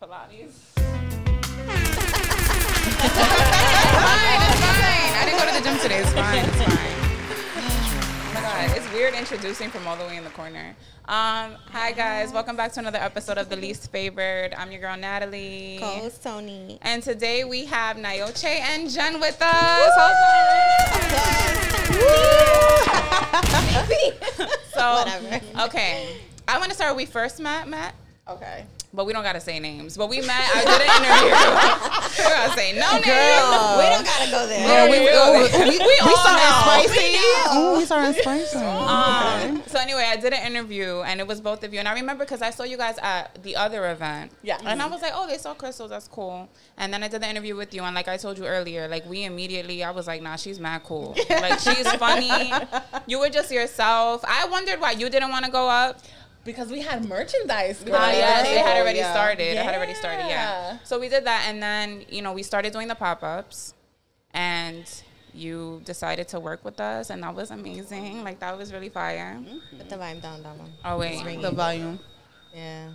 Pilates. it's fine, it's fine. I didn't go to the gym today. It's fine, it's fine. Oh my god, it's weird introducing from all the way in the corner. Um, hi guys, welcome back to another episode of The Least Favored. I'm your girl Natalie. Co-host Tony. And today we have Nayoche and Jen with us. so, Whatever. okay. I want to start where we first met, Matt. Okay. But we don't gotta say names. But we met. I did an interview. We're gonna say no names. we don't gotta go there. Yeah, we, we, we, we all know. spicy. Oh, we started spicy. Um, so anyway, I did an interview, and it was both of you. And I remember because I saw you guys at the other event. Yeah. And I was like, oh, they saw crystals. That's cool. And then I did the interview with you, and like I told you earlier, like we immediately, I was like, nah, she's mad cool. like she's funny. You were just yourself. I wondered why you didn't want to go up. Because we had merchandise. girl. Ah, yes, they had already Yeah. started. It had already started, yeah. Yeah. So we did that, and then you know we started doing the pop ups, and you decided to work with us, and that was amazing. Like that was really fire. Put the volume down, that one. Oh wait, The volume. Yeah.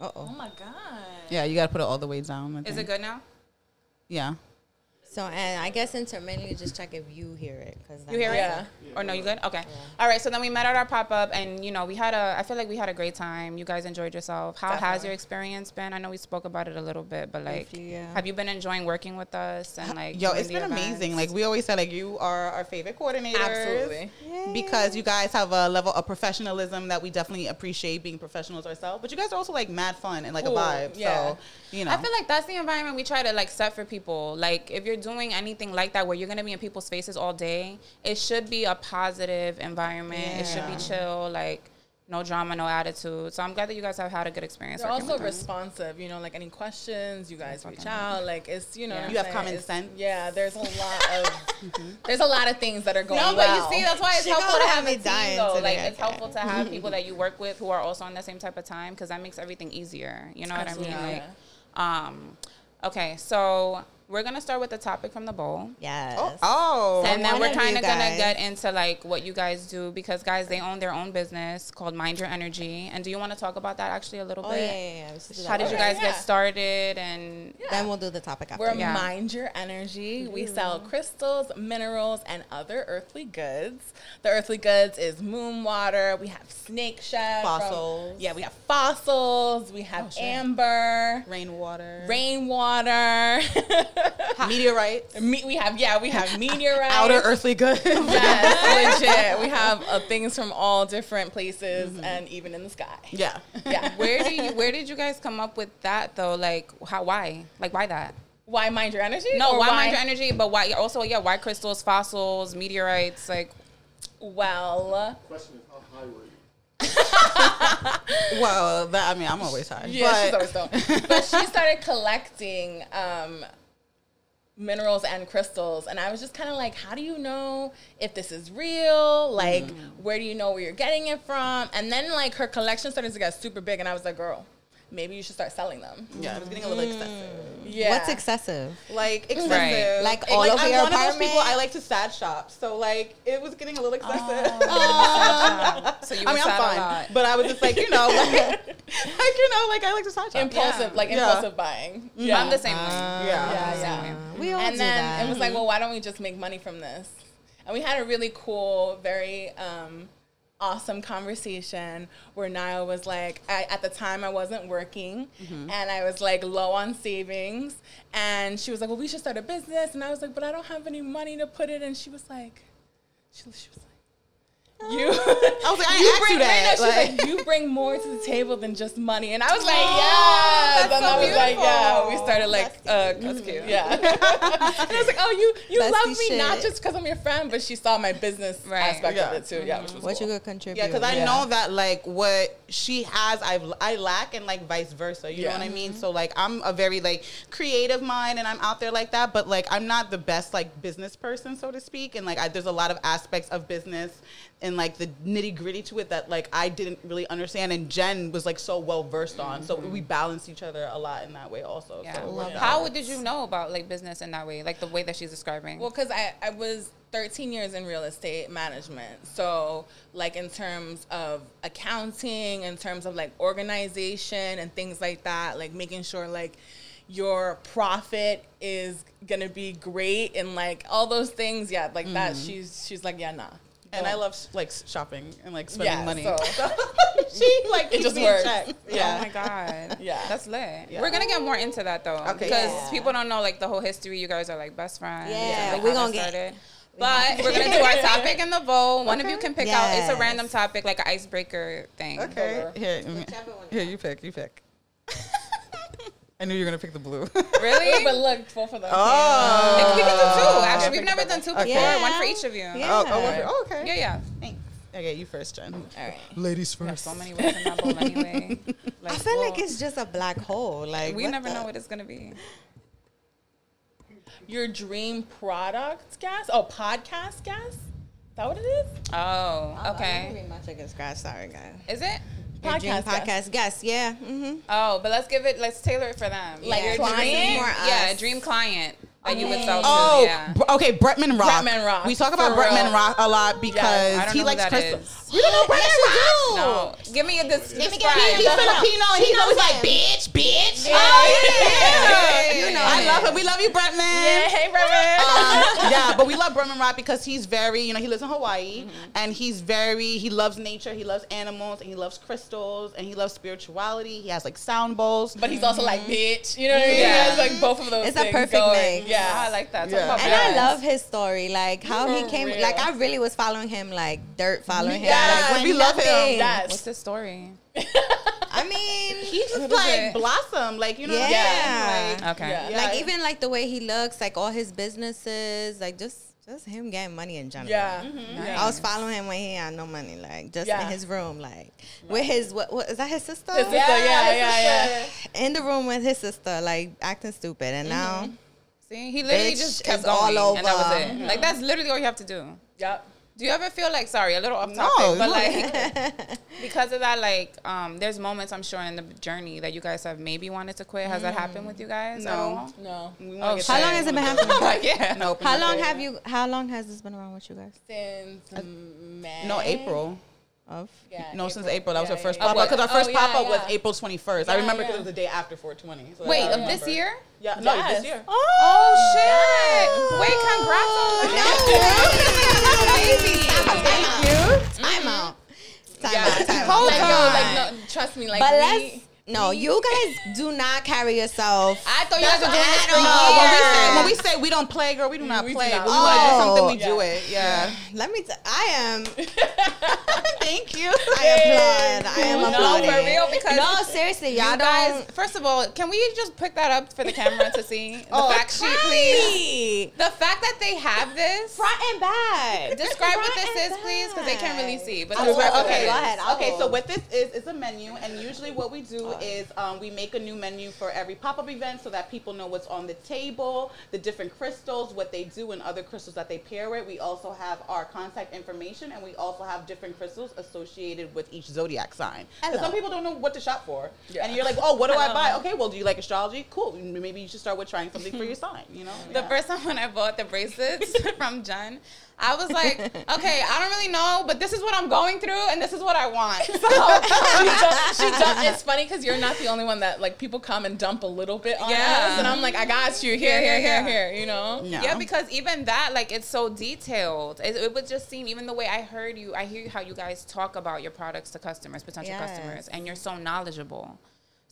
Uh Oh oh. my god. Yeah, you gotta put it all the way down. Is it good now? Yeah. So, and I guess intermittently just check if you hear it. Cause You hear it? Yeah. Or no, you good? Okay. All right. So then we met at our pop up, and you know we had a. I feel like we had a great time. You guys enjoyed yourself. How has your experience been? I know we spoke about it a little bit, but like, Briefly, yeah. have you been enjoying working with us and like? Yo, doing it's the been events? amazing. Like we always say, like you are our favorite coordinators. Absolutely. Because you guys have a level of professionalism that we definitely appreciate being professionals ourselves. But you guys are also like mad fun and like Cool, a vibe. yeah. So you know. I feel like that's the environment we try to like set for people. Like if you're doing anything like that where you're gonna be in people's faces all day, it should be a positive environment. It should be chill, like no drama, no attitude. So I'm glad that you guys have had a good experience. They're also responsive, you know, like any questions, you guys reach fucking out. Like it's you know, Yeah. You have saying? common It's- sense. Yeah, there's a lot of there's a lot of things that are going on. No, but well. you see, that's why it's She helpful gonna have have me a team, dying though. today, Like, I it's helpful to have people that you work with who are also on the same type of time because that makes everything easier. You know what I mean? Absolutely. Like, um, okay, so we're gonna start with the topic from the bowl. Yes. oh, oh. and then one we're kind of gonna guys- get into like what you guys do because guys they own their own business called Mined Your Energy. And do you want to talk about that actually a little Oh, bit? yeah, yeah, yeah. We should do How that. did you guys yeah. get started? And Then we'll do the topic after. We're Yeah. Mined Your Energy. We mm-hmm. sell crystals, minerals, and other earthly goods. The earthly goods is moon water. We have snake shell. from- Fossils. yeah, we have fossils. We have oh, amber, rainwater. rainwater. meteorites. Me- we have yeah, we have meteorites. Outer earthly goods. Yes, legit. We have uh, things from all different places and even in the sky. yeah. Yeah. where do you where did you guys come up with that though? Like how why? Like why that? Why mind your energy? No, Or why, mind your energy? But why also yeah, why crystals, fossils, meteorites? Like Well, Question is, how high were you? Well, that I mean, I'm always high. yeah, she's but always stoned. But she started collecting um, minerals and crystals, and I was just kind of like, how do you know if this is real? Like, mm-hmm. where do you know where you're getting it from? And then like her collection started to get super big, and I was like, girl, maybe you should start selling them. yeah, it was getting a little excessive. Yeah. What's excessive? like excessive. Right. Like And, all over I'm your one of those people I like to sad shop, so like it was getting a little excessive. so you I mean, was I'm fine, but I was just like, you know, like, like you know, like I like to side shop. impulsive, Yeah. like Yeah. impulsive buying? Yeah. I'm the same way. yeah. Yeah, Same yeah. way. We all and do then that. it was like, well, why don't we just make money from this? And we had a really cool, very um, awesome conversation where Niall was like, I, at the time I wasn't working Mm-hmm. and I was like low on savings. And she was like, well, we should start a business. And I was like, but I don't have any money to put it. And she was like, she, she was like, you. I was like, I You asked bring, you that. no, no, she's like, like, you bring more to the table than just money, and I was like, Aw, yes. and so I was like, yeah. We started like, uh, That's cute. yeah. and I was like, oh, you you Bestie love me not just because I'm your friend, but she saw my business Right. aspect Yeah. of it too. Yeah, which was what cool. you could contribute? yeah, because I Yeah. know that like what she has, I I lack, and like vice versa. You Yeah. know what I mean? So like I'm a very like creative mind, and I'm out there like that. But like I'm not the best like business person, so to speak. And like I, there's a lot of aspects of business and like the nitty gritty to it that like I didn't really understand, and Jen was like so well versed on. So we mm-hmm. balanced each other other a lot in that way also. Yeah. So it worked out. How did you know about like business in that way, like the way that she's describing? Well, because I, I was 13 years in real estate management. So, like, in terms of accounting, in terms of like organization and things like that, like making sure like your profit is gonna be great and like all those things, yeah, like that. Mm-hmm. She's she's like, yeah, nah. And Don't. I love like shopping and like spending Yeah, money. so- she like It just works. check. Oh my god. Yeah. That's lit. Yeah. We're gonna get more into that though. Okay. Because Yeah. people don't know like the whole history. You guys are like best friends. Yeah, like, we how gonna get- started. But we're gonna do our topic in the vote. One of you can pick out. It's a random topic, like an icebreaker thing. Okay. Here, Whichever one. here, you pick. You pick. I knew you were gonna pick the blue. Really? but look, both of them. Oh. Like, we can do two. Actually, we've never done two before. Yeah. One for each of you. Yeah. Yeah, oh, oh, one for- oh, okay. yeah. yeah. Thanks. Okay, you first, Jen. All right. Ladies first. have so many words in that bowl anyway. I feel like it's just a black hole. Like we never the- know what it's gonna be. Your dream product guest? Oh, podcast guest? Is that what it is? Oh, Oh, I don't okay. read my chicken scratch. Sorry, guys. Is it? Your dream Podcast guest. podcast guest. Yeah. Mm-hmm. Oh, but let's give it. Let's tailor it for them. Like Your client? dream- More yeah, us. dream client that you would sell to. Oh, yeah. Br- okay, Bretman Rock. Bretman Rock, We talk about for Bretman real. Rock a lot because I he likes that crystal. is. You don't know Bretman Rock? No, give me a this. me describe. get- He's Filipino and he's always like, bitch, bitch. Yeah. Oh, yeah. You know I him. love him. We love you, Bretman. Yeah, hey, Reverend. Um, yeah, but we love Bretman Rock because he's very, you know, he lives in Hawaii Mm-hmm. and he's very, he loves nature, he loves animals, and he loves crystals, and he loves spirituality. He has like sound bowls. but he's also like, bitch. You know what I mean? Yeah. He has like both of those It's a perfect going. mix. Yeah. I like that. Talk Yeah. about And I love his story, like how he came. Like I really was following him, like dirt following him. Yes, like, we love him. Yes. What's the story? I mean, he just like it? blossom, like you know. what I'm Yeah. Like, Okay. Yeah. like even like the way he looks, like all his businesses, like just just him getting money in general. Yeah. Mm-hmm. mm-hmm. yeah. I was following him when he had no money, like just Yeah. in his room, like with his what, what is that his sister? His sister, yeah, yeah, yeah. In the room with his sister, like acting stupid, and now mm-hmm. See, he literally just kept going, all and that was over. it. Like mm-hmm. that's literally all you have to do. Yep. Do you ever feel like sorry, a little off No, topic, but no. like because of that, like um, there's moments I'm sure in the journey that you guys have maybe wanted to quit. Has that happened with you guys? No. No. Oh, how long has it been happening? Like, yeah. No, How long no. have you? How long has this been around with you guys? Since May. No, April. Of Yeah, No, since April. That was Yeah, our first yeah, pop up because our Oh, first yeah, pop up yeah. was April 21st. I remember because yeah. it was the day after 420. So Wait, of this year? Yeah, no, Yes. this year. Oh, oh shit! Wait, congrats on that. Thank you. Time out. Time Yeah. out. Time out. Hold Like, no, on. like, no, trust me. Like, But we, let's. No, you guys do not carry yourself. I thought you guys were doing this for That's No, when we say when we say we don't play, girl, we do not We do play. not But we want to oh. do something, we Oh. do it. Yeah. Let me. T- I am. Thank you. I applaud. I am No, applauding. for real, because no, seriously, y'all you guys, don't. first of all, can we just pick that up for the camera to see the Oh, fact sheet, please? Please. The fact that they have this. Front and back. Describe what this and is, please, because they can't really see. But oh, I describe okay, Go ahead. I Okay, will. so what this is is a menu, and usually what we do is um, we make a new menu for every pop-up event so that people know what's on the table, the different crystals, what they do, and other crystals that they pair with. We also have our contact information, and we also have different crystals associated with each zodiac sign. Because some people don't know what to shop for, Yeah. and you're like, oh, what do I buy? Okay, well, do you like astrology? Cool. Maybe you should start with trying something for your sign. You know. The Yeah. first time when I bought the bracelets from Jen, I was like, okay, I don't really know, but this is what I'm going through, and this is what I want. So, she dump, she dump, it's funny because you're not the only one that like people come and dump a little bit on Yeah. us, and I'm like, I got you here, Yeah, here, yeah, here, yeah. here. You know? Yeah. Yeah, because even that, like, it's so detailed. It, it would just seem, even the way I heard you, I hear how you guys talk about your products to customers, potential Yes. customers, and you're so knowledgeable.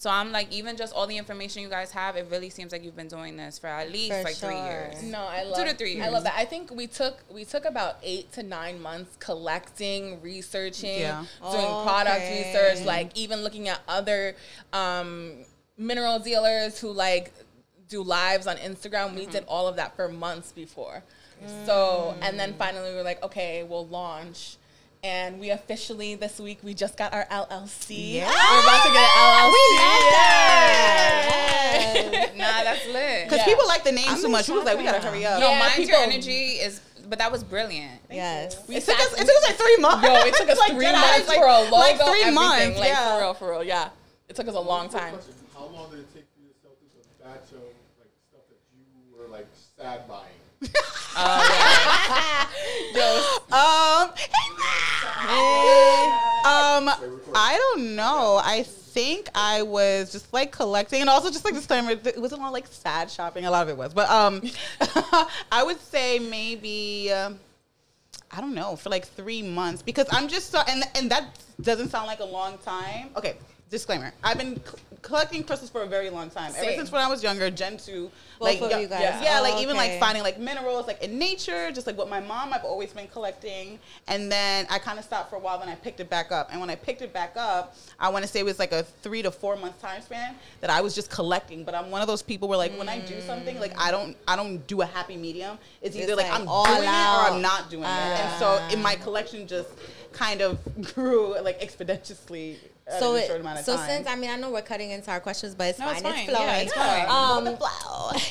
So I'm like, even just all the information you guys have, it really seems like you've been doing this for at least For like three years. No, I love two to three Years. I love that. I think we took we took about eight to nine months collecting, researching, Yeah. doing product research, like even looking at other um, mineral dealers who like do lives on Instagram. We did all of that for months before. So and then finally we were like, okay, we'll launch. And we officially this week we just got our LLC. Yeah. Ah! We're about to get an LLC. We love Yay! that. Nah, that's lit. Because Yeah. people like the name I'm too much. She was like, we gotta hurry up. No, Yeah, mind your energy is, but that was brilliant. Yes. We It took, us, it took us like three months. Yo, it took us Like, three months like- for a logo. Like three everything. months. Like yeah. for real, for real. Yeah, it took us a long time. How long did it take for yourself to batch of like stuff that you were like sad buying? Um, um, I don't know. I think I was just like collecting, and also just like disclaimer, it wasn't all like sad shopping. A lot of it was, but um, I would say maybe. Um, I don't know for like three months because I'm just so and and that doesn't sound like a long time. Okay, disclaimer: I've been c- collecting crystals for a very long time. Ever since when I was younger, Gen two, Both like of yo- you guys. yeah, yeah, Oh, like even like finding like minerals like in nature, just like what my mom I've always been collecting, and then I kind of stopped for a while, then I picked it back up, and when I picked it back up, I want to say it was like a three to four month time span that I was just collecting. But I'm one of those people where like when I do mm. something, like I don't I don't do a happy medium. It's either It's like, like I'm all doing it or. I'm not doing it, and so in my collection just kind of grew like exponentially. At So, a it, short amount of so time. since I mean I know we're cutting into our questions, but it's No, fine. it's fine. flowing. Yeah, it's fine. Um,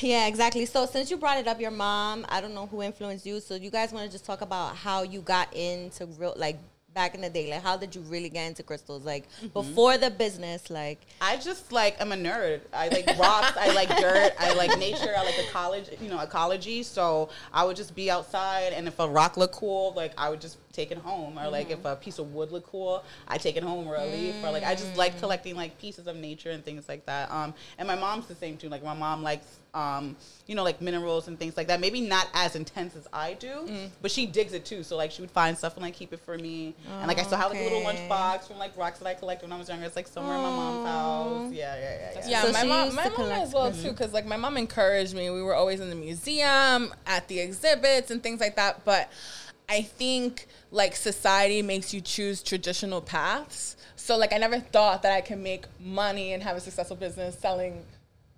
yeah, exactly. So since you brought it up, your mom, I don't know who influenced you. So you guys want to just talk about how you got into real, like back in the day, like how did you really get into crystals, like Mm-hmm. before the business, like I just like I'm a nerd. I like rocks. I like dirt. I like nature. I like ecology. You know, ecology. So I would just be outside, and if a rock looked cool, like I would just take it home. Or like if a piece of wood looked cool, I take it home or a leaf. Or like I just like collecting like pieces of nature and things like that. Um, and my mom's the same too. Like my mom likes um, you know, like minerals and things like that. Maybe not as intense as I do, but she digs it too. So like she would find stuff and like keep it for me. and like I still have like a little Okay. lunchbox from like rocks that I collected when I was younger. It's like somewhere in my mom's house. Yeah, yeah, yeah. yeah. Yeah, So my she mom, my mom as well too, because like my mom encouraged me. We were always in the museum, at the exhibits, and things like that. But I think like society makes you choose traditional paths. So like I never thought that I could make money and have a successful business selling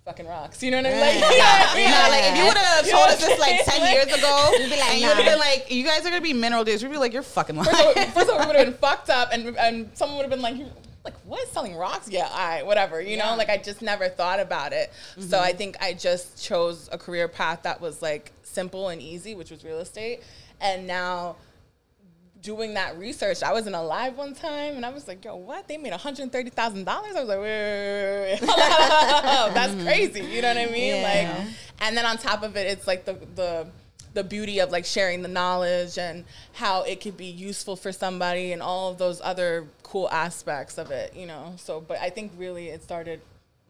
fucking rocks. You know what I mean? Like, yeah, You know, like if you would have told us this like ten saying? years ago, be like, and you would have been like, "You guys are gonna be mineral days," we'd be like, "You're fucking lying." First of all, first of all, we would have been fucked up, and and someone would have been like, "You- like what selling rocks? Yeah, all right, whatever. You know, like I just never thought about it. So mm-hmm. I think I just chose a career path that was like simple and easy, which was real estate, and now. Doing that research, I was in a live one time, and I was like, "Yo, what? They made one hundred thirty thousand dollars?" I was like, "Wait, wait, wait, wait, wait. that's mm-hmm. crazy." You know what I mean? Yeah. Like, and then on top of it, it's like the the the beauty of like sharing the knowledge and how it could be useful for somebody and all of those other cool aspects of it, you know. So, but I think really it started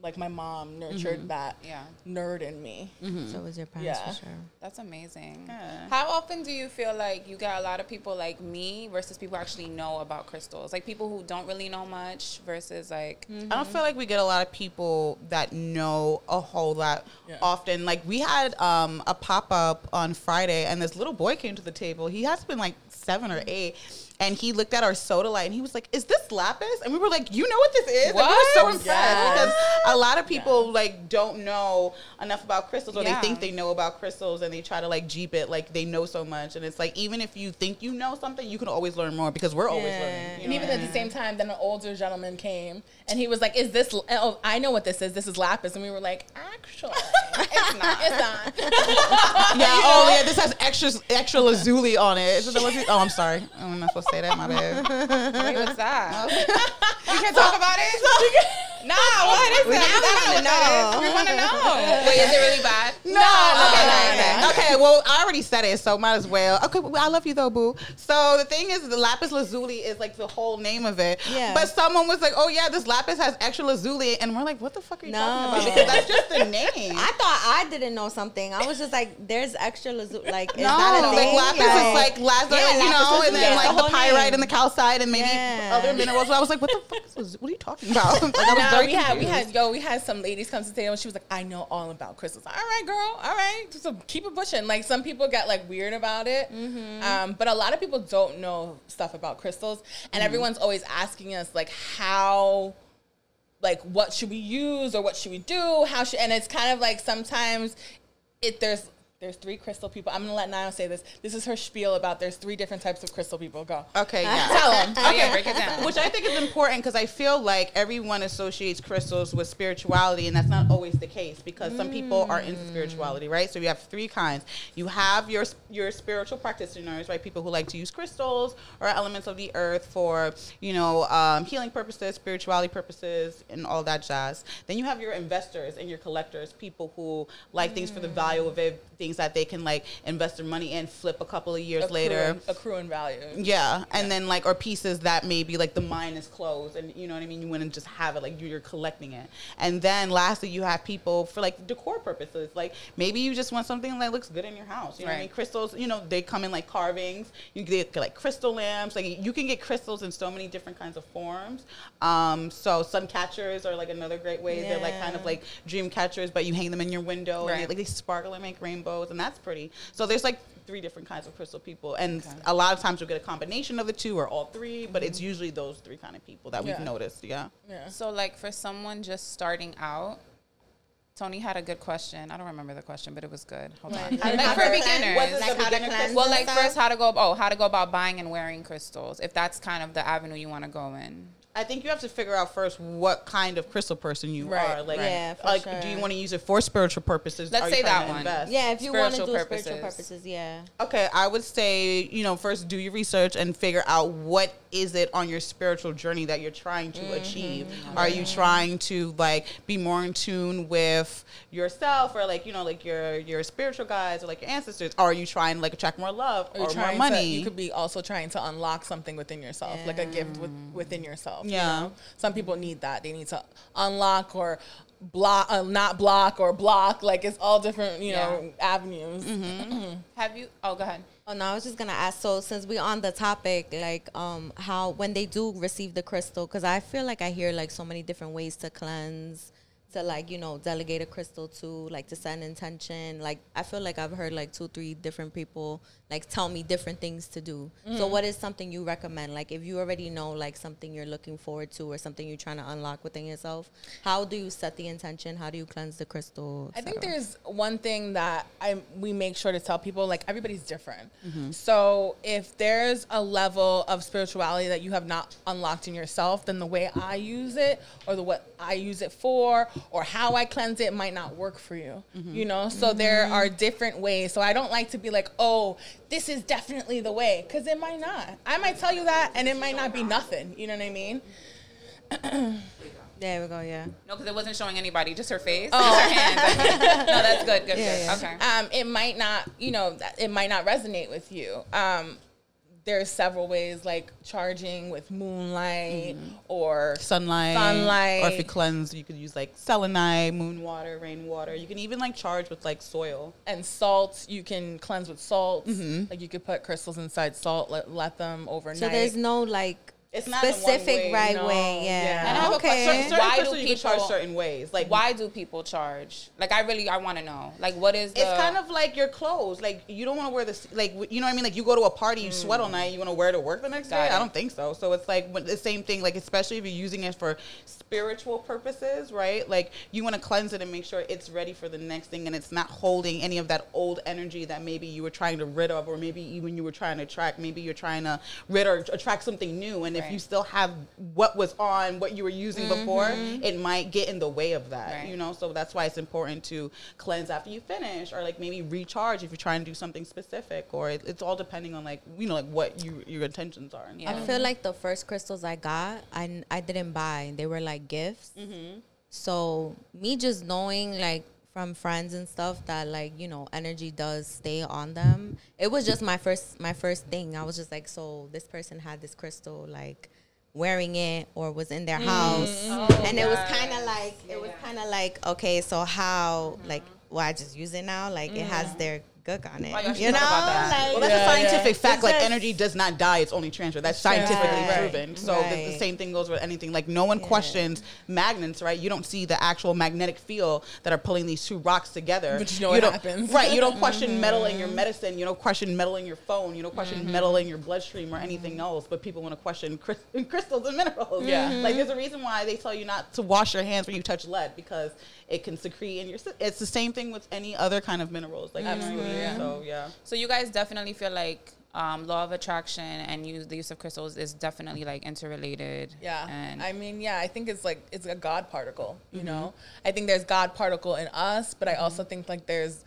like my mom nurtured mm-hmm. that Yeah. nerd in me. Mm-hmm. so was your parents Yeah. for sure. That's amazing. Yeah. How often do you feel like you got a lot of people like me versus people who actually know about crystals? Like people who don't really know much versus like mm-hmm. I don't feel like we get a lot of people that know a whole lot Yeah. often. Like we had um, a pop up on Friday, and this little boy came to the table. He has been like seven or eight. And he looked at our sodalite and he was like, "Is this lapis?" And we were like, "You know what this is?" Like, we were so What? impressed Yes. because a lot of people like don't know enough about crystals, or Yeah. they think they know about crystals, and they try to like jeep it like they know so much. And it's like even if you think you know something, you can always learn more because we're always Yeah. learning. you And even what at the same time, then an older gentleman came and he was like, "Is this? Oh, I know what this is. This is lapis." And we were like, "Actually, it's not. It's not." Yeah. Oh, yeah. This has extra extra lazuli on it? Oh, I'm sorry. I'm not supposed to say that. My bad. Wait, what's that? we can talk about it. nah, what is We that? now I wanna don't what that is. know. We want to know. Wait, is it really bad? No. okay. okay. Okay. Well, I already said it, so might as well. Okay. well, I love you though, boo. So the thing is, the lapis lazuli is like the whole name of it. Yeah. But someone was like, "Oh yeah, this lapis has extra lazuli," and we're like, "What the fuck are you talking No. about?" Because that's just the name. I thought I didn't know something. I was just like, "There's extra lazuli." Like, is no, that a like thing? lapis is like lazuli, Yeah, you lapis know, lazuli, and then like the the, pyrite name. and the calcite and maybe Yeah. other minerals. So I was like, "What the fuck? Is, lazuli? what are you talking about?" like, I was No, very we had we had yo we had some ladies come to the table and she was like I know all about crystals. All right, girl. All right, so keep it pushing. Like some people get like weird about it, um, but a lot of people don't know stuff about crystals, and everyone's always asking us like how. Like what should we use or what should we do? How should and it's kind of like sometimes it there's there's three crystal people. I'm gonna let Niall say this. This is her spiel about there's three different types of crystal people. Go. Okay, yeah. Tell them. Oh yeah, break it down. Which I think is important because I feel like everyone associates crystals with spirituality, and that's not always the case because some people are into spirituality, right? So you have three kinds. You have your your spiritual practitioners, right? People who like to use crystals or elements of the earth for you know um, healing purposes, spirituality purposes, and all that jazz. Then you have your investors and your collectors, people who like things for the value of it, things that they can like invest their money in, flip a couple of years later. Accruing, accruing value. Yeah, and then like or pieces that maybe like the mine is closed, and you know what I mean. You want to just have it like you're collecting it, and then lastly you have people for like decor purposes. Like maybe you just want something that looks good in your house. You know what I Right. mean? Crystals, you know, they come in like carvings. You get like crystal lamps. Like you can get crystals in so many different kinds of forms. Um, so sun catchers are like another great way. They're like kind of like dream catchers, but you hang them in your window, and they, Right. like they sparkle and make rainbows, and that's pretty. So there's like three different kinds of crystal people, and a lot of times you'll get a combination of the two or all three, but it's usually those three kind of people that we've noticed. Yeah. Yeah. So like for someone just starting out, Tony had a good question. I don't remember the question, but it was good. Hold on. Like Like for to beginners. What's like the how to beginner cleanse Well, like first, how to go? Oh, how to go about buying and wearing crystals? If that's kind of the avenue you want to go in. I think you have to figure out first what kind of crystal person you Right, are. Like. Yeah, like, sure. do you want to use it for spiritual purposes? Let's say that one. invest? Yeah, if you want to Spiritual do spiritual purposes. purposes, yeah. Okay, I would say, you know, first do your research and figure out what is it on your spiritual journey that you're trying to mm-hmm. achieve. Mm-hmm. Are you trying to like be more in tune with yourself or like, you know, like your your spiritual guides or like your ancestors? Are you trying to like attract more love Or or more money? To, you could be also trying to unlock something within yourself, like a gift with, within yourself. you Yeah. know? Some people need that. They need to unlock or block, uh, not block or block. Like it's all different, you know, avenues. Have you? Oh, go ahead. Oh no, I was just gonna ask. So since we on the topic, like, um, how when they do receive the crystal, because I feel like I hear like so many different ways to cleanse, to like you know delegate a crystal to, like to set an intention. Like I feel like I've heard like two, three different people like tell me different things to do. So what is something you recommend? Like if you already know like something you're looking forward to or something you're trying to unlock within yourself, how do you set the intention? How do you cleanse the crystal? I think there's one thing that I we make sure to tell people like everybody's different. Mm-hmm. So if there's a level of spirituality that you have not unlocked in yourself, then the way I use it or the what I use it for or how I cleanse it might not work for you. Mm-hmm. You know, so there are different ways. So I don't like to be like, "Oh, this is definitely the way," cuz it might not. I might tell you that and it might not be nothing. You know what I mean? There we go. Yeah. No, because it wasn't showing anybody, just her face, oh. her hands. no, that's good. Good. Yeah, good. yeah. Okay. um, it might not, you know, it might not resonate with you. Um, there's several ways, like charging with moonlight or sunlight, Sunlight. or if you cleanse, you could use like selenite, moon water, rain water. You can even like charge with like soil. and salt. You can cleanse with salt. Mm-hmm. Like you could put crystals inside salt, let, let them overnight. So there's no like It's not in one specific way, right no. way. Yeah. Yeah. And I have a okay. question. Why do people charge certain ways. Like mm-hmm. Why do people charge? Like, I really, I want to know. Like, what is the? It's kind of like your clothes. Like you don't want to wear this. Like you know what I mean. Like you go to a party, you sweat all mm. night. You want to wear it to work the next Got day? it. I don't think so. So it's like when- the same thing. Like especially if you're using it for spiritual purposes, right? Like you want to cleanse it and make sure it's ready for the next thing, and it's not holding any of that old energy that maybe you were trying to rid of, or maybe even you were trying to attract. Maybe you're trying to rid or attract something new, and if you still have what was on what you were using mm-hmm. before, it might get in the way of that. Right. You know, so that's why it's important to cleanse after you finish, or like maybe recharge if you're trying to do something specific, or it, it's all depending on like you know like what you your intentions are. Yeah. I feel like the first crystals I got, I, I didn't buy. They were like gifts. Mm-hmm. So me just knowing like from friends and stuff that like you know energy does stay on them. It was just my first my first thing. I was just like, so this person had this crystal like wearing it or was in their mm. house, oh, and it was kind of like it was kind of like okay, so how like uh-huh. well I just use it now. Like it has mm-hmm. their gook on it, Oh, yeah, you know thought about that. like Well, that's Yeah, a scientific yeah. fact. It's Like just- energy does not die; it's only transferred. That's scientifically Right. proven. So the, the same thing goes with anything. Like no one questions magnets, right? You don't see the actual magnetic field that are pulling these two rocks together. But you know what happens. right? You don't question mm-hmm. metal in your medicine. You don't question metal in your phone. You don't question mm-hmm. metal in your bloodstream or anything mm-hmm. else. But people want to question crystals and minerals. Yeah. like there's a reason why they tell you not to wash your hands when you touch lead because it can secrete in your. It's the same thing with any other kind of minerals. Like mm-hmm. you know, Yeah. So yeah. So you guys definitely feel like um, law of attraction and use the use of crystals is definitely like interrelated. Yeah. And I mean, yeah, I think it's like it's a God particle, you mm-hmm. know? I think there's God particle in us, but I also mm-hmm. think like there's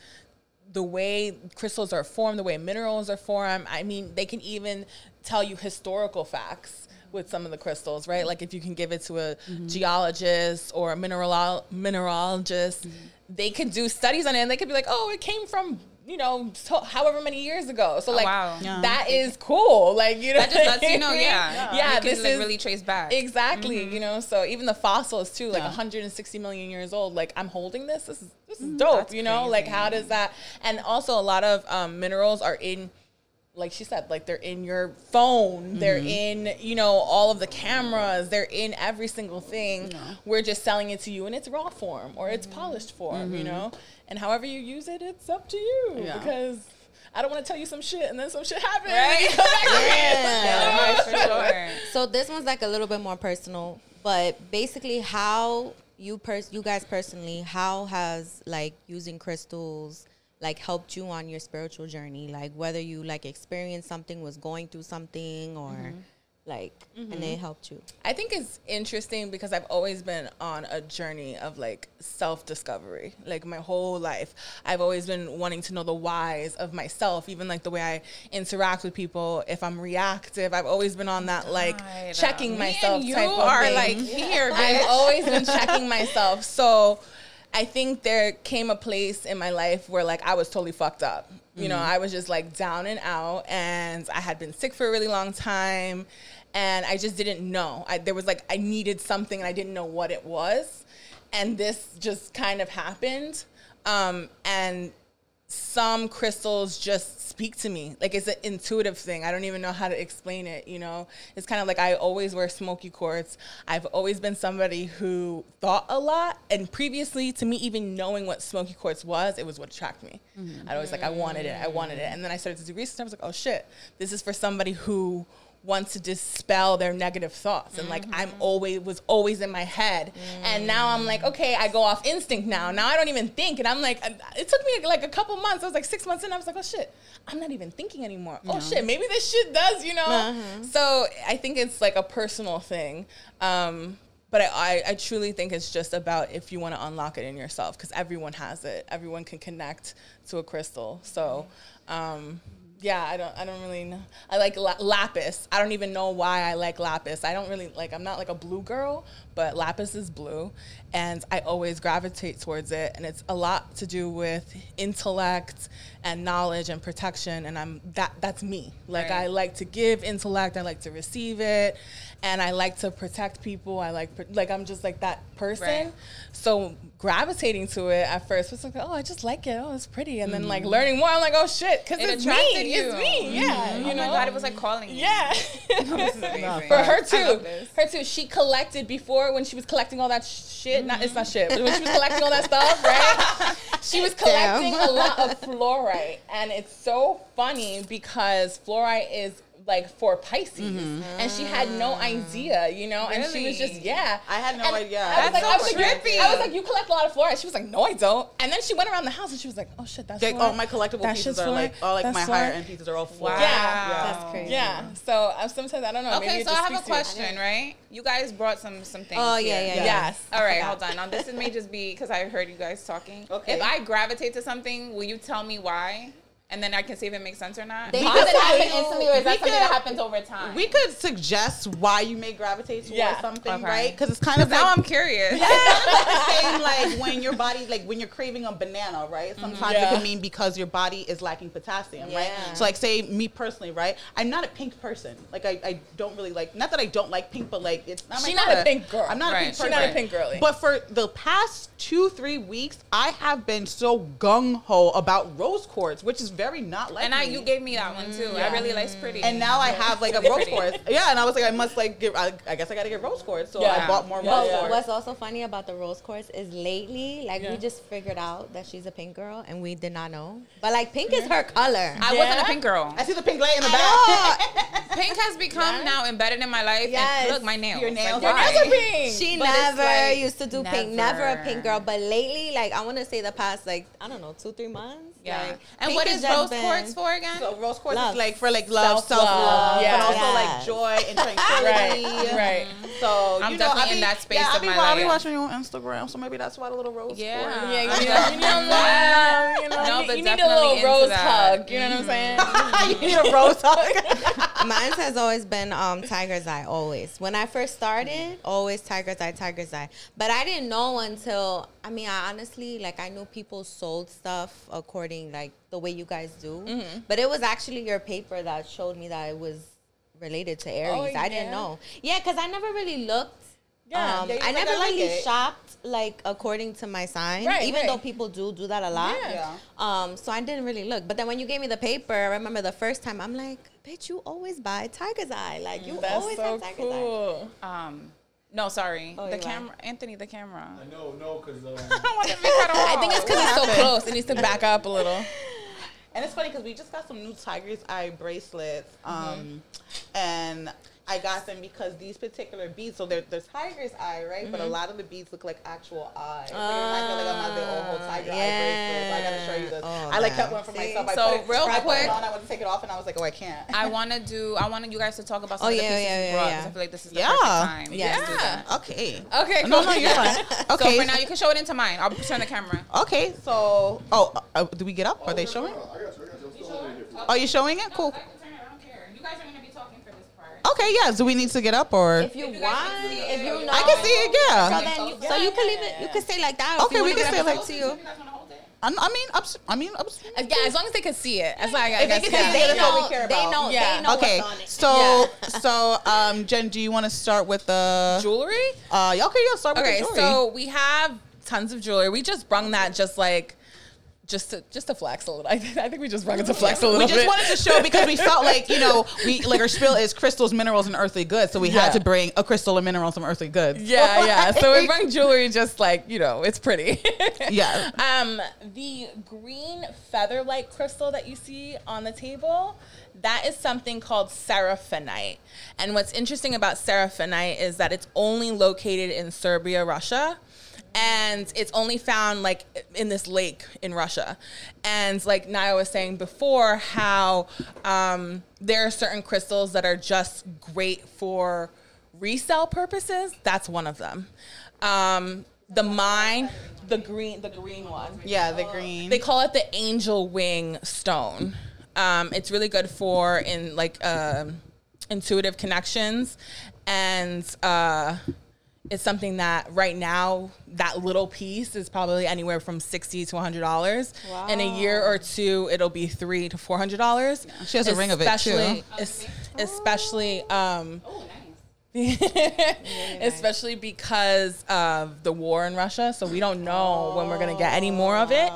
the way crystals are formed, the way minerals are formed. I mean, they can even tell you historical facts with some of the crystals, right? Like if you can give it to a mm-hmm. geologist or a mineral mineralogist, mm-hmm. they can do studies on it and they could be like, "Oh, it came from you know, so however many years ago. So oh, like wow. Yeah. that is cool. Like you know, that just lets you know, yeah, yeah. you can this like is really trace back. Exactly, mm-hmm. you know. So even the fossils too, like Yeah. 160 million years old. Like I'm holding this. This is this is dope. that's You know, like how does that? And also a lot of um, minerals are in. Like she said, like they're in your phone, they're mm-hmm. in, you know, all of the cameras, they're in every single thing. We're just selling it to you in its raw form or its mm-hmm. polished form, you mm-hmm. know? And however you use it, it's up to you. Yeah. Because I don't want to tell you some shit and then some shit happens. Right? And you come back to me. Yeah. for sure. So this one's like a little bit more personal, but basically, how you pers- you guys personally, how has like using crystals like helped you on your spiritual journey? Like whether you like experienced something, was going through something, or mm-hmm. like, and mm-hmm. it helped you. I think it's interesting because I've always been on a journey of like self discovery. Like my whole life, I've always been wanting to know the whys of myself, even like the way I interact with people. If I'm reactive, I've always been on that like God, checking me myself and you type of are thing. like here, I've always been checking myself. So I think there came a place in my life where like I was totally fucked up. You know, I was just like down and out and I had been sick for a really long time and I just didn't know. I, there was like I needed something and I didn't know what it was. And this just kind of happened. Um, and some crystals just speak to me. Like it's an intuitive thing. I don't even know how to explain it, you know? It's kind of like I always wear smoky quartz. I've always been somebody who thought a lot. And previously to me even knowing what smoky quartz was, it was what attracted me. Mm-hmm. I'd always like I wanted it. I wanted it. And then I started to do research. I was like, "Oh shit. This is for somebody who wants to dispel their negative thoughts. And like i'm always was always in my head. And now i'm like okay i go off instinct now. Now i don't even think. And i'm like it took me like a couple months. I was like six months in. I was like oh shit. I'm not even thinking anymore. Oh shit. Maybe this shit does you know? So i think it's like a personal thing. Um but I, I, I truly think it's just about if you want to unlock it in yourself because everyone has it. Everyone can connect to a crystal. So um yeah, I don't. I don't really know. I like la- lapis. I don't even know why I like lapis. I don't really like. I'm not like a blue girl, but lapis is blue, and I always gravitate towards it. And it's a lot to do with intellect and knowledge and protection. And I'm that. That's me. Like Right. I like to give intellect. I like to receive it, and I like to protect people. I like like I'm just like that person. Right. So gravitating to it at first was like, oh, I just like it. Oh, it's pretty. And then like mm-hmm. learning more, I'm like, oh shit, because It it's me. you. It's me. Mm-hmm. Yeah. Oh You know. my god, it was like calling you. Yeah. For her too. Her too. She collected before when she was collecting all that shit. Not it's not shit, but when she was collecting all that stuff, right? She was collecting a lot of fluorite, and it's so funny because fluorite is like for Pisces, and she had no idea, you know, and she was just yeah. I had no And idea. I was That's like, so I was like, trippy. you, I was like, you collect a lot of fluorite. She was like, no, I don't. And then she went around the house and she was like, oh shit, that's Like all my collectible That pieces shit's are like all like That's my fluorite. higher end pieces are all full. Wow. Yeah. That's crazy. Yeah. So uh, sometimes I don't know. maybe Okay, it so I have a speaks you. question, right? You guys brought some some things. Oh, yeah, here. yeah, yeah. Yes. All right, hold on. Now this may just be because I heard you guys talking. Okay. If I gravitate to something, will you tell me why? And then I can see if it makes sense or not. They Does could it happen instantly, or is that something could- that happens over time? We could suggest why you may gravitate towards Yeah. something, Okay. right? Because it's kind of now like, I'm curious. the same like when your body like when you're craving a banana right mm-hmm. sometimes Yeah. it can mean because your body is lacking potassium right so like say me personally right i'm not a pink person like i, I don't really like not that i don't like pink but like it's not my She not a pink girl. i'm not Right. a pink She person not a pink girly. but for the past two three weeks i have been so gung-ho about rose quartz which is very not like and I, me. you gave me that one too. I Yeah. really like pretty. and now I have like a rose quartz. Yeah, and I was like, I must like get. I, I guess I got to get rose quartz. So Yeah. I bought more Yeah, rose quartz. What's also funny about the rose quartz is lately, like Yeah. we just figured out that she's a pink girl, and we did not know. But like, pink is her color. I wasn't a pink girl. I see the pink light in the back. pink has become now embedded in my life. Yes. And look, my nails. Your nails Like, are? Your nails are pink. She But never like- used to do pink. Never a pink girl. But lately, like I want to say the past, like I don't know, two three months. Yeah. like, and pink what has is just rose been- quartz for again? So rose quartz Love. is like for like love, Self-love. Yeah. but also Yes. like joy and tranquility. Right, right. So I'm you know, definitely I be, in that space yeah, I of be, my I be life. watching you on Instagram, so maybe that's why the little rose. Yeah. quartz. Yeah, you I'm need, you need a into that. love. You know, No, you, need a little rose hug. You know what I'm mm-hmm. saying? you need a rose hug. Mine has always been um, Tiger's Eye, always. When I first started, always Tiger's Eye, Tiger's Eye. But I didn't know until, I mean, I honestly, like, I knew people sold stuff according, like, the way you guys do. Mm-hmm. But it was actually your paper that showed me that it was related to Aries. I didn't know. Yeah, because I never really looked. Yeah. um, Yeah, I never like really it. shopped like according to my sign, Right, even right. though people do do that a lot. Yeah. Yeah. Um, so I didn't really look. But then when you gave me the paper, I remember the first time I'm like, bitch, you always buy Tiger's Eye. Like you That's always so have Tiger's Eye. cool. um, no, sorry. Oh, the you camera, Anthony, the camera. I know, no, because um, I don't want to make her I think it's because he's so close. It needs to back up a little. And it's funny because we just got some new Tiger's Eye bracelets, um, and I got them because these particular beads. So they're, they're Tiger's Eye, right? But a lot of the beads look like actual eyes. So you're not gonna like I'm the whole Tiger Eye bracelet. So I gotta show you this. Oh, I like yeah. kept one for See? myself. I So, put it, real I put it quick- on, I went to take it off, and I was like, oh, I can't. I want to do. I wanted you guys to talk about some Oh, of the yeah, pieces yeah, you yeah, brought yeah. 'cause I feel like this is the Yeah. perfect time. Yeah. Let's do that. Okay. Okay, cool. No, no, you're fine. So Okay. for now, you can show it into mine. I'll turn the camera. Okay. So, oh, uh, do we get up? Are they showing? I got you, I got you. I'm still holding it here. Are you showing it? Cool. I can turn it. I don't care. You guys are gonna be talking for this part. Okay. Yeah. Do we need to get up or? If you want, if you know, I can see it. Yeah. So then, you, so you can leave it. You can stay like that. Okay, we can get stay like- it's to you. You guys wanna hold it? I, I mean, ups, I mean, ups. Uh, Yeah, as long as they can see it. As long as I If they can see it, They that's what we know. They know. Yeah. They know Okay, what's on it. so so um, Jen, do you want to start with the? jewelry. Uh, yeah, okay, yeah, start with Okay, the jewelry. Okay, so we have tons of jewelry. We just brung that just like just to just to flex a little. I think, I think we just it to flex a little we just bit. wanted to show because we felt like you know we like our spill is crystals, minerals, and earthly goods, so we Yeah. had to bring a crystal, a mineral, some earthly goods. yeah, yeah. So we bring jewelry just like you know, it's pretty. Yeah. Um, the green feather-like crystal that you see on the table, that is something called seraphinite. And what's interesting about seraphinite is that it's only located in Siberia, Russia. And it's only found like in this lake in Russia. And like Naya was saying before, how um, there are certain crystals that are just great for resale purposes. That's one of them. Um, the mine, the green, the green one. Yeah, the green. They call it the angel wing stone. Um, it's really good for in like um intuitive connections, and uh, it's something that right now that little piece is probably anywhere from sixty to hundred dollars. wow. In a year or two, it'll be three to four hundred dollars. She has a ring of it, too. Especially, es- especially. Um, Oh, especially because of the war in Russia. So we don't know when we're gonna get any more of it.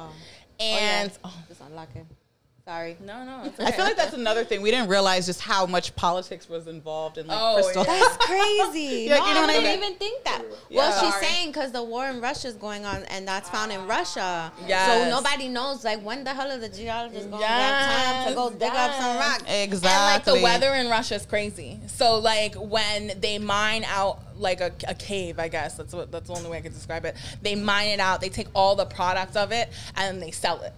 And oh, Just unlock it. Sorry. no, no, it's I feel like that's another thing. We didn't realize just how much politics was involved in like Oh, crystal. yeah. That's crazy. Yeah, no, you know I didn't mean? even think that. Yeah. Well, she's saying because the war in Russia is going on, and that's found in ah. Russia. Yes. So nobody knows, like, when the hell are the geologists going to have time to go Yes, dig up some yes. rock? Exactly. And like the weather in Russia is crazy. So like when they mine out like a, a cave, I guess that's what that's the only way I could describe it. They mine it out. They take all the products of it and they sell it.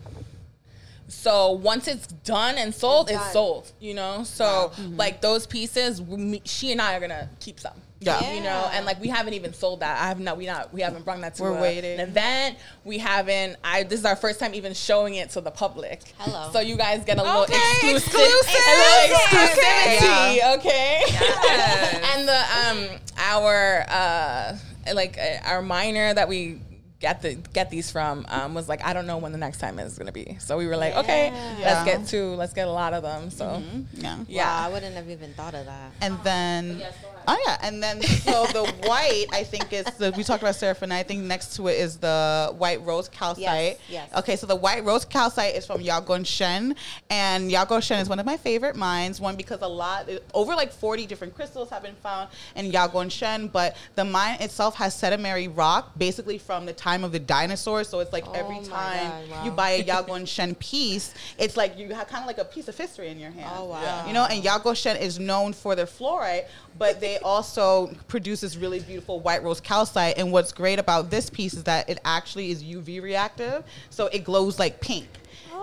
So once it's done and sold, It's it's, sold. You know. So like those pieces, we, she and I are gonna keep some. Yeah. You know, and like we haven't even sold that. I have not. We not. We haven't brought that to We're a- waiting. an event. We haven't. I. This is our first time even showing it to the public. Hello. So you guys get a little exclusive, exclusive. a little Okay. exclusivity. Okay. Yes. and the um our uh like uh, our miner that we get the get these from um, was like I don't know when the next time is gonna be. So we were like, okay, Yeah. let's get two, let's get a lot of them. So yeah. yeah. Wow, I wouldn't have even thought of that. And then, oh Oh, yeah, and then so the white, I think is the we talked about seraphine. I think next to it is the white rose calcite. Yes, yes. Okay, so the white rose calcite is from Yaogangxian, and Yaogangxian is one of my favorite mines. One because a lot, over like forty different crystals have been found in Yaogangxian, but the mine itself has sedimentary rock, basically from the time of the dinosaurs. So it's like Oh every time God, wow. you buy a Yaogangxian piece, it's like you have kind of like a piece of history in your hand. Oh, wow. You know, and Yaogangxian is known for their fluorite, but they also produces really beautiful white rose calcite. And what's great about this piece is that it actually is UV reactive, so it glows like pink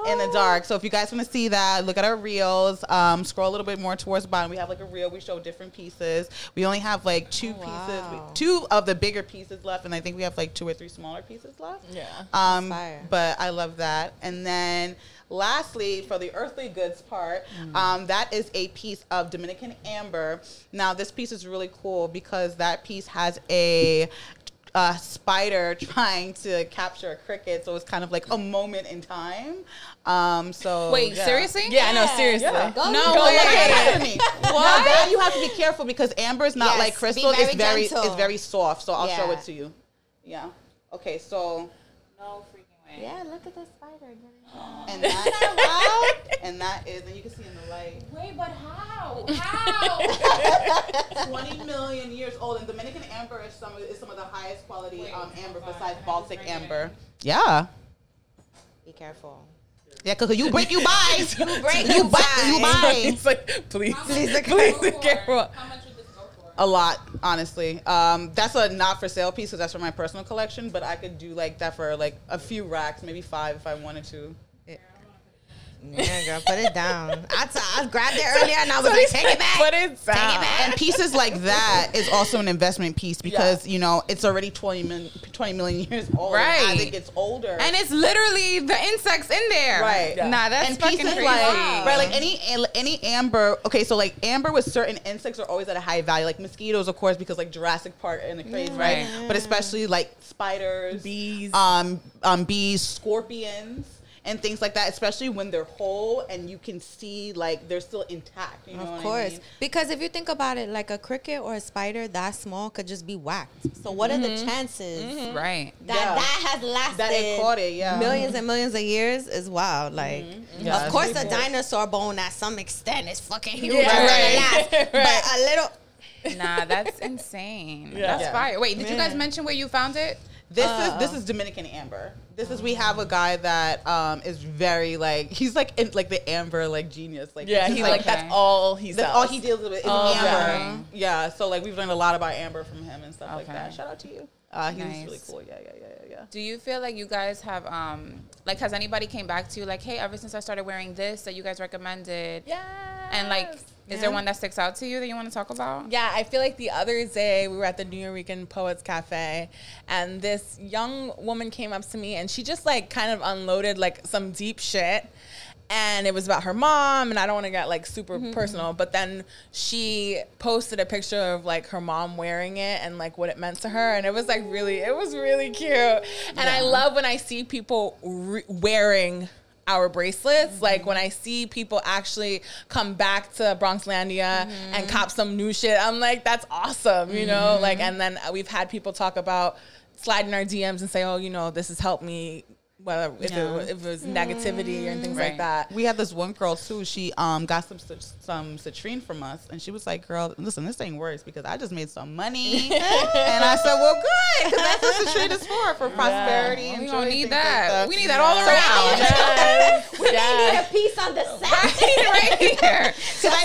in the dark. So if you guys want to see that, look at our reels. Um, scroll a little bit more towards the bottom. We have like a reel. We show different pieces. We only have like two Oh, pieces, two of the bigger pieces left, and I think we have like two or three smaller pieces left. Yeah. Um, fire. but I love that. And then lastly, for the earthly goods part, um, that is a piece of Dominican amber. Now, this piece is really cool because that piece has a a spider trying to capture a cricket, so it's kind of like a moment in time. Um, so Wait, yeah. seriously? Yeah, no, seriously. Yeah. Go No look way. at it. Listen to. Now that you have to be careful because amber is not Yes, like crystal. very it's very gentle. it's very soft. So I'll show it to you. Yeah. Okay. So No freaking way. Yeah, look at the spider. And that and that is and you can see in the light. Wait, but how? How? 20 million years old, and Dominican amber is some of, is some of the highest quality Wait, um, amber hold besides I Baltic just it amber. Yeah, Be careful. yeah, because you break, you buy. you break, you you buy, you buy. buy. It's like, please, Please, please be careful. How much would this go for? A lot, honestly. Um, that's a not for sale piece, because that's for my personal collection. But I could do like that for like a few racks, maybe five if I wanted to. Yeah, girl, put it down. I, t- I grabbed it earlier and I was like, take it back. Put it Take down. it back. And pieces like that is also an investment piece because you know it's already 20 million, 20 million years old. Right. As it gets older, And it's literally the insects in there. Right. Yeah. Nah, that's and fucking pieces crazy. like right, like any any amber. Okay, so like amber with certain insects are always at a high value. Like mosquitoes, of course, because like Jurassic Park and the craze, right? Right. But especially like spiders, Bees. um, um, bees, scorpions. And things like that, especially when they're whole and you can see like they're still intact. You know what Of I course. mean? Because if you think about it, like a cricket or a spider that small could just be whacked. So what are the mm-hmm. chances mm-hmm. Right. that Yeah. that has lasted That it caught it, yeah. millions and millions of years is wild. Like, mm-hmm. Yeah, of course, a dinosaur bone at some extent is fucking huge. Yeah, and right. gonna. But a little. Nah, that's insane. Yeah. That's Yeah. fire. Wait, did you guys mention where you found it? This is this uh, is Dominican amber. This is we have a guy that um is very like he's like in, like the amber like genius like Yeah, he's he like- like that's all he That's all he deals with is Oh, amber. Yeah. so like we've learned a lot about amber from him and stuff like that. Shout out to you. Uh, he was Nice. really cool. Yeah, yeah, yeah, yeah, yeah. Do you feel like you guys have um like has anybody came back to you like, hey, ever since I started wearing this that you guys recommended? Yeah. And like is there one that sticks out to you that you want to talk about? Yeah, I feel like the other day we were at the Nuyorican Poets Cafe and this young woman came up to me and she just like kind of unloaded like some deep shit. And it was about her mom, and I don't want to get like super mm-hmm, personal, mm-hmm. but then she posted a picture of like her mom wearing it and like what it meant to her, and it was like really, it was really cute. And I love when I see people re- wearing our bracelets. Mm-hmm. Like when I see people actually come back to Bronxlandia mm-hmm. and cop some new shit, I'm like, that's awesome, you know? Like, mm-hmm. and then we've had people talk about sliding our DMs and say, oh, you know, this has helped me, whether if, Yeah. it, if it was negativity and things Right. like that. We had this one girl too. She um got some some citrine from us, and she was like, "Girl, listen, this ain't worse because I just made some money." and I said, "Well, good, because that's what citrine is for, for prosperity." Well, and we don't things need like that. We need that all around. Yes, We yes. need a piece on the side. right here.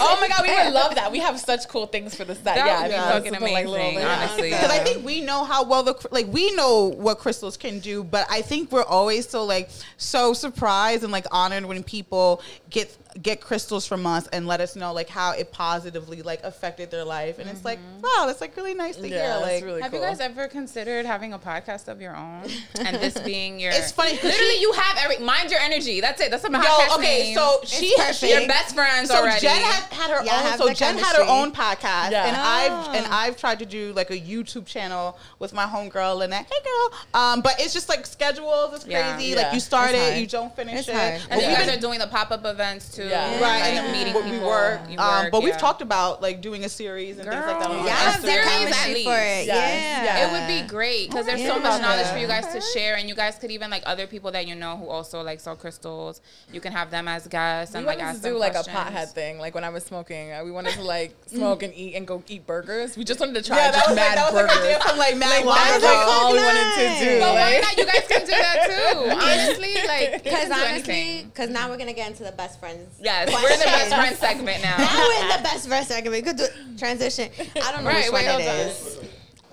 Oh my god, we would love that. We have such cool things for the set. That yeah, would be I fucking something like little- amazing, yeah. honestly. Because I think we know how well the like we know what crystals can do, but I think we're always so like so surprised and like honored when people get get crystals from us and let us know like how it positively like affected their life, and it's like wow, that's like really nice to Yeah, hear. that's Like really Have cool. you guys ever considered having a podcast of your own? And this being your It's funny Literally she- you have every mind your energy. That's it. That's a podcast Yo, okay, name. so she perfect. your best friends So already. Jen had, had her Y'all own. So the Jen had her own podcast, Yeah. and Oh. I've and I've tried to do like a YouTube channel with my homegirl Lynette. Hey, girl. Um, but it's just like schedules. It's crazy. Yeah. Like you start It's it, hard. you don't finish It's it. hard. and But you guys are doing the pop up events too. Yeah. Right, and then meeting we, people. we work. You um, work, but we've talked about like doing a series and things like that. On Yeah, our Y'all have the series at least. for it. Yes, Yeah. It would be great because there's so much knowledge for you guys to share, and you guys could even like other people that you know who also like sell crystals you can have them as guests We and like wanted ask to them do like a pothead thing, like when I was smoking. Uh, we wanted to like smoke and eat and go eat burgers. We just wanted to try Yeah, just that was like mad that was like burgers. our from like mad like, while was like all we wanted to do. But why not? You guys can do that too. Honestly, like Because honestly, because now we're gonna get into the best friends. Yes, we're in the best friend segment now. Now we're in the best friend segment. Good transition. I don't know Right, which wait, one it is.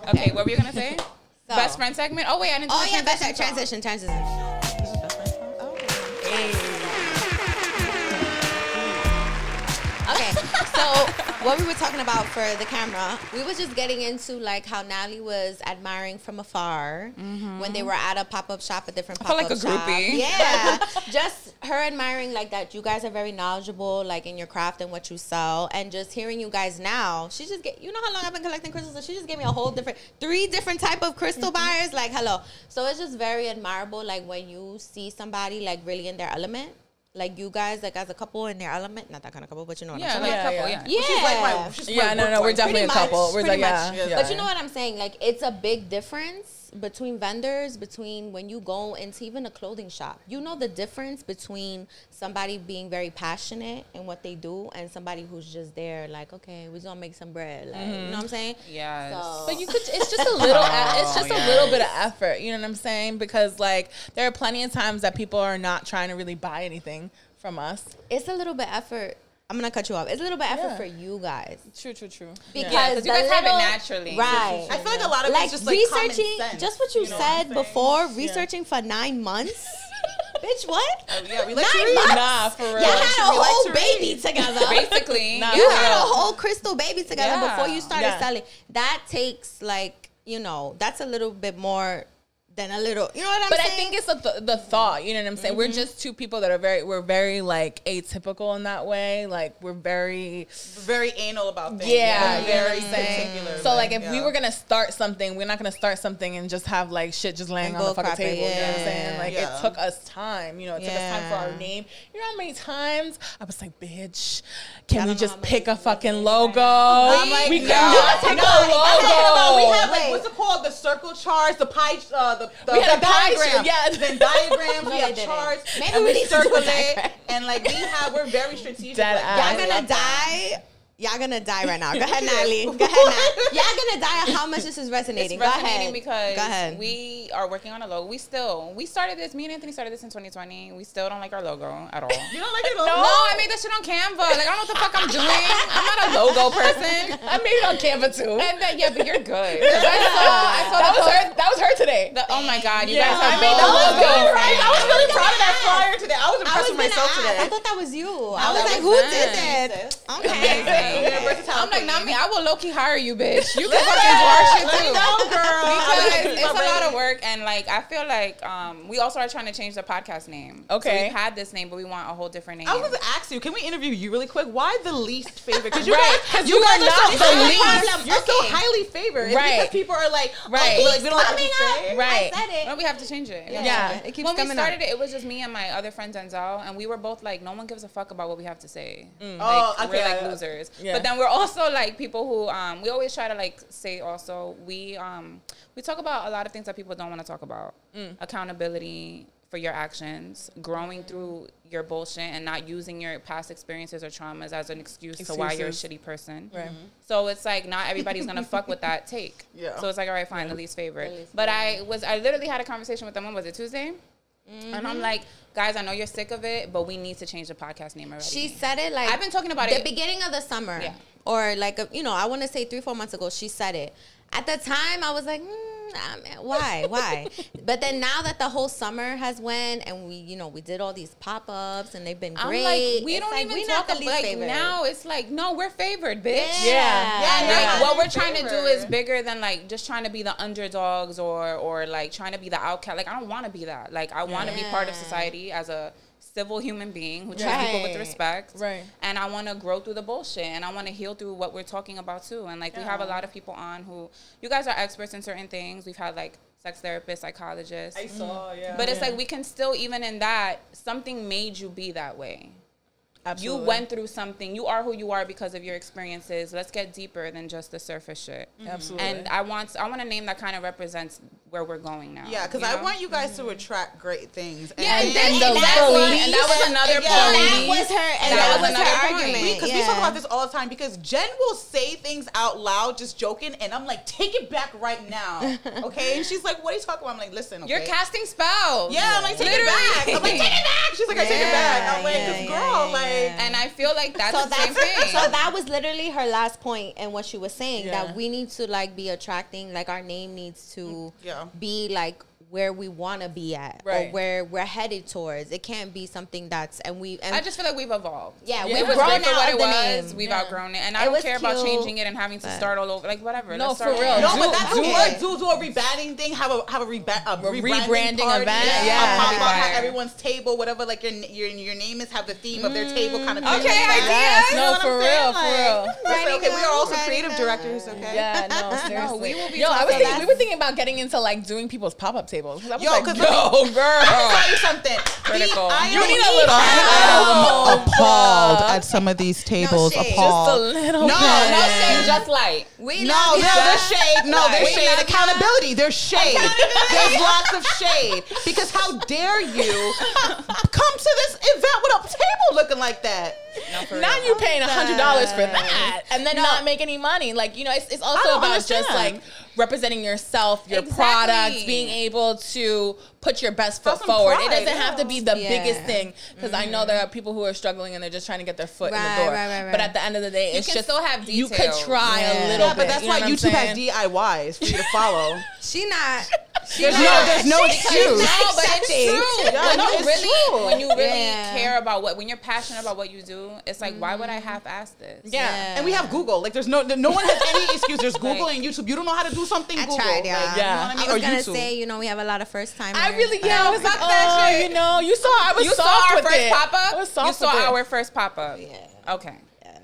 Okay, what were you gonna say? So- Best friend segment. Oh wait, I didn't. do Oh yeah, best transition transition, song. transition. Oh. Okay, so what we were talking about for the camera, we was just getting into like how Nally was admiring from afar when they were at a pop up shop, a different pop up like a shop. groupie. Yeah, just her admiring like that. You guys are very knowledgeable, like in your craft and what you sell, and just hearing you guys now. She just get you know how long I've been collecting crystals, so she just gave me a whole different three different type of crystal buyers. Like hello, so it's just very admirable. Like when you see somebody like really in their element. Like you guys, like as a couple in their element, not that kind of couple, but you know what Yeah, I'm like saying. a Yeah, couple. yeah. Yeah. Yeah, She's like my. She's yeah, no, no, we're wife. definitely a couple. much, We're pretty like, yeah, much. yeah. But you know what I'm saying? Like it's a big difference between vendors, between when you go into even a clothing shop. You know the difference between somebody being very passionate in what they do and somebody who's just there, like, okay, we're just gonna make some bread. Like, You know what I'm saying? Yes. So, But you could. It's just a little. Oh, it's just a oh, little bit of effort. You know what I'm saying? Because like there are plenty of times that people are not trying to really buy anything from us. it's a little bit effort. I'm gonna cut you off. It's a little bit effort Yeah. for you guys True, true, true. because Yeah, 'cause you the guys have it naturally. right? I feel like a lot of like it's just like common researching sense, just what you, know said saying? before researching for nine months bitch what uh, Yeah, we like nine to read. months Nah, for real. y'all had a We like whole to baby read. together Basically, Nah, you for had a whole crystal baby together Yeah. before you started Yeah. selling that takes like you know that's a little bit more than a little you know what i'm saying? But I think it's the, th- the thought. You know what I'm saying? We're just two people that are very. We're very like atypical in that way. Like we're very. Very anal about things. Yeah, We're you know what very I'm particular. So like, if we were gonna start something, we're not gonna start something and just have like shit just laying And on the fucking crap it, table. You know what I'm saying? Like Yeah. it took us time. You know, it took us time for our name. You know how many times I was like, bitch, can I we don't just pick a fucking I've logo? I'm like, we no, can just no, pick no, a no, logo. We have like what's it called? The circle charts, the pie, uh, the the, We had the a pie diagram. chart, yes. then diagrams. No, we they have charts. Maybe and we we need to do a circle it, and like we have, we're very strategic. Dead like, ass. I Y'all gonna love that. die. Y'all gonna die right now. Go ahead, Natalie. Go ahead, Nat. Y'all gonna die how much this is resonating. It's Go resonating ahead. because Go ahead. we are working on a logo. We still we started this. Me and Anthony started this in 2020. We still don't like our logo at all. You don't like it? No, I made that shit on Canva. Like I don't know what the fuck I'm doing. I'm not a logo person. I made it on Canva too. And that, yeah, but you're good. 'Cause I saw, I saw that the was post- her. That was her today. the- oh my god, you Yeah, guys have I made the both logo. amazing. Right? I was really proud of that flyer today. I was I impressed was with myself gonna today. ask. I thought that was you. I was that like, was who them. did that? Okay. Yeah, versatile I'm like, not queen. me. I will low key hire you, bitch. You can fucking do our shit Let me too. know, girl. because it's a lot of work and like I feel like um, we also are trying to change the podcast name. So Okay. we've had this name, but we want a whole different name. I was going to ask you, can we interview you really quick? Why the least favorite? Because you Right, guys, 'cause you are not so the highly- least. You're so highly favored. It's Right. because people are like, Right. oh, like, we don't like what Coming say. up. Right. I said it. Well, we have to change it. Yeah. Yeah. It keeps when we started up. it, it was just me and my other friend Denzel, and we were both like, no one gives a fuck about what we have to say. Like, Oh, we're okay, like losers. Yeah. But then we're also like people who um, we always try to like say also we um, we talk about a lot of things that people don't want to talk about. Accountability for your actions, growing through your bullshit, and not using your past experiences or traumas as an excuse to why you're a shitty person. Right. So it's like not everybody's gonna fuck with that take. Yeah. So it's like all right, fine, the least favorite. least but I was I literally had a conversation with them. When was it Tuesday? And Mm-hmm. I'm like, guys, I know you're sick of it, but we need to change the podcast name already. She said it like I've been talking about the it- the beginning of the summer, Yeah. or like you know, I want to say three, four months ago. She said it. At the time, I was like, mm, nah, man, why, why? but then now that the whole summer has went, and we, you know, we did all these pop ups, and they've been I'm great. like, we it's don't like, even we talk not the about like favorite. now. It's like no, we're favored, bitch. Yeah, Yeah. And Yeah. like what we're trying to do is bigger than like just trying to be the underdogs or or like trying to be the outcast. Like I don't want to be that. Like I want to be part of society as a civil human being who treats people with respect. Right. And I want to grow through the bullshit and I want to heal through what we're talking about too. And like we have a lot of people on who you guys are experts in certain things. We've had like sex therapists, psychologists. I saw, mm. yeah. But it's like we can still even in that something made you be that way. Absolutely. You went through something. You are who you are because of your experiences. Let's get deeper than just the surface shit. Mm-hmm. Absolutely. And I want I want a name that kind of represents where we're going now. Yeah, because I know? want you guys to attract great things. Yeah, and, And the exactly. belief. and that was another Yeah. point. That That was her, and That that, was was, another her point. argument. Because we talk about this all the time. Because Jen will say things out loud, just joking, and I'm like, take it back right now, okay? And she's like, what are you talking about? I'm like, listen, okay. You're casting spells. Yeah, I'm like, take Literally. it back. I'm like, take it back. She's like, I take it back. I'm like, Yeah, this yeah, girl, yeah, like. And I feel like that's so the same thing. so that was literally her last point and what she was saying Yeah. that we need to like be attracting like our name needs to Yeah. be like where we want to be at Right. or where we're headed towards it can't be something that's and we and I just feel like we've evolved. Yeah, Yeah, we've it was grown great out what of it the was. name. We've Yeah. outgrown it, and I It don't was care about changing it and having to start all over. Like whatever. No, let's start for real. over. No, Do- but that's do okay. it. Do do a rebranding thing. Have a have a, reba- a, rebranding, rebranding party, event, A yeah. pop That'd be up. Have everyone's table, whatever. Like your your your name is. Have the theme of their table, kind of. Mm. Okay, thing like ideas. You No, for real, for real. okay, we are also creative directors. Okay. Yeah, no, seriously. we will be Yo, I was talking thinking, about- we were thinking about getting into like doing people's pop up tables. I was Yo, like, 'cause yo, Let me girl. tell you something. Critical. The- I You am- need a little I am appalled at some of these tables. shade. appalled. Just a little No, bit. No shade, just like we No, no, there's shade. No, there's We shade. Accountability. There's shade. There's lots of shade. Because how dare you come to this event with a table looking like that? No, Now real. you paying a hundred dollars for that, and then not make any money. Like you know, it's, it's also don't about just like representing yourself, your Exactly. products, being able to put your best foot forward. pride, it doesn't yeah. have to be the Yeah. biggest thing because I know there are mm-hmm. people who are struggling and they're just trying to get their foot in the door. right, right, right. But at the end of the day, it's can just still have you could try Yeah. a little Yeah, bit. but that's you why what I'm YouTube has? DIYs for you to follow. she not she There's not- no, there's no excuse. No, but it's true. Yeah, when no, you it's really, true. when you really Yeah. care about what, when you're passionate about what you do, it's like, why would I mm-hmm. half-ass this? Yeah. And we have Google. Like, there's no, no one has any excuse. There's Google and YouTube. You don't know how to do something. I Google. tried, yeah. Like, Yeah. You know what I I was or gonna YouTube. say, you know, we have a lot of first timers. I really, yeah, I was like, that oh, shit. you know, you saw, I was You saw our first it. pop up. You saw our first pop up. Yeah. Okay.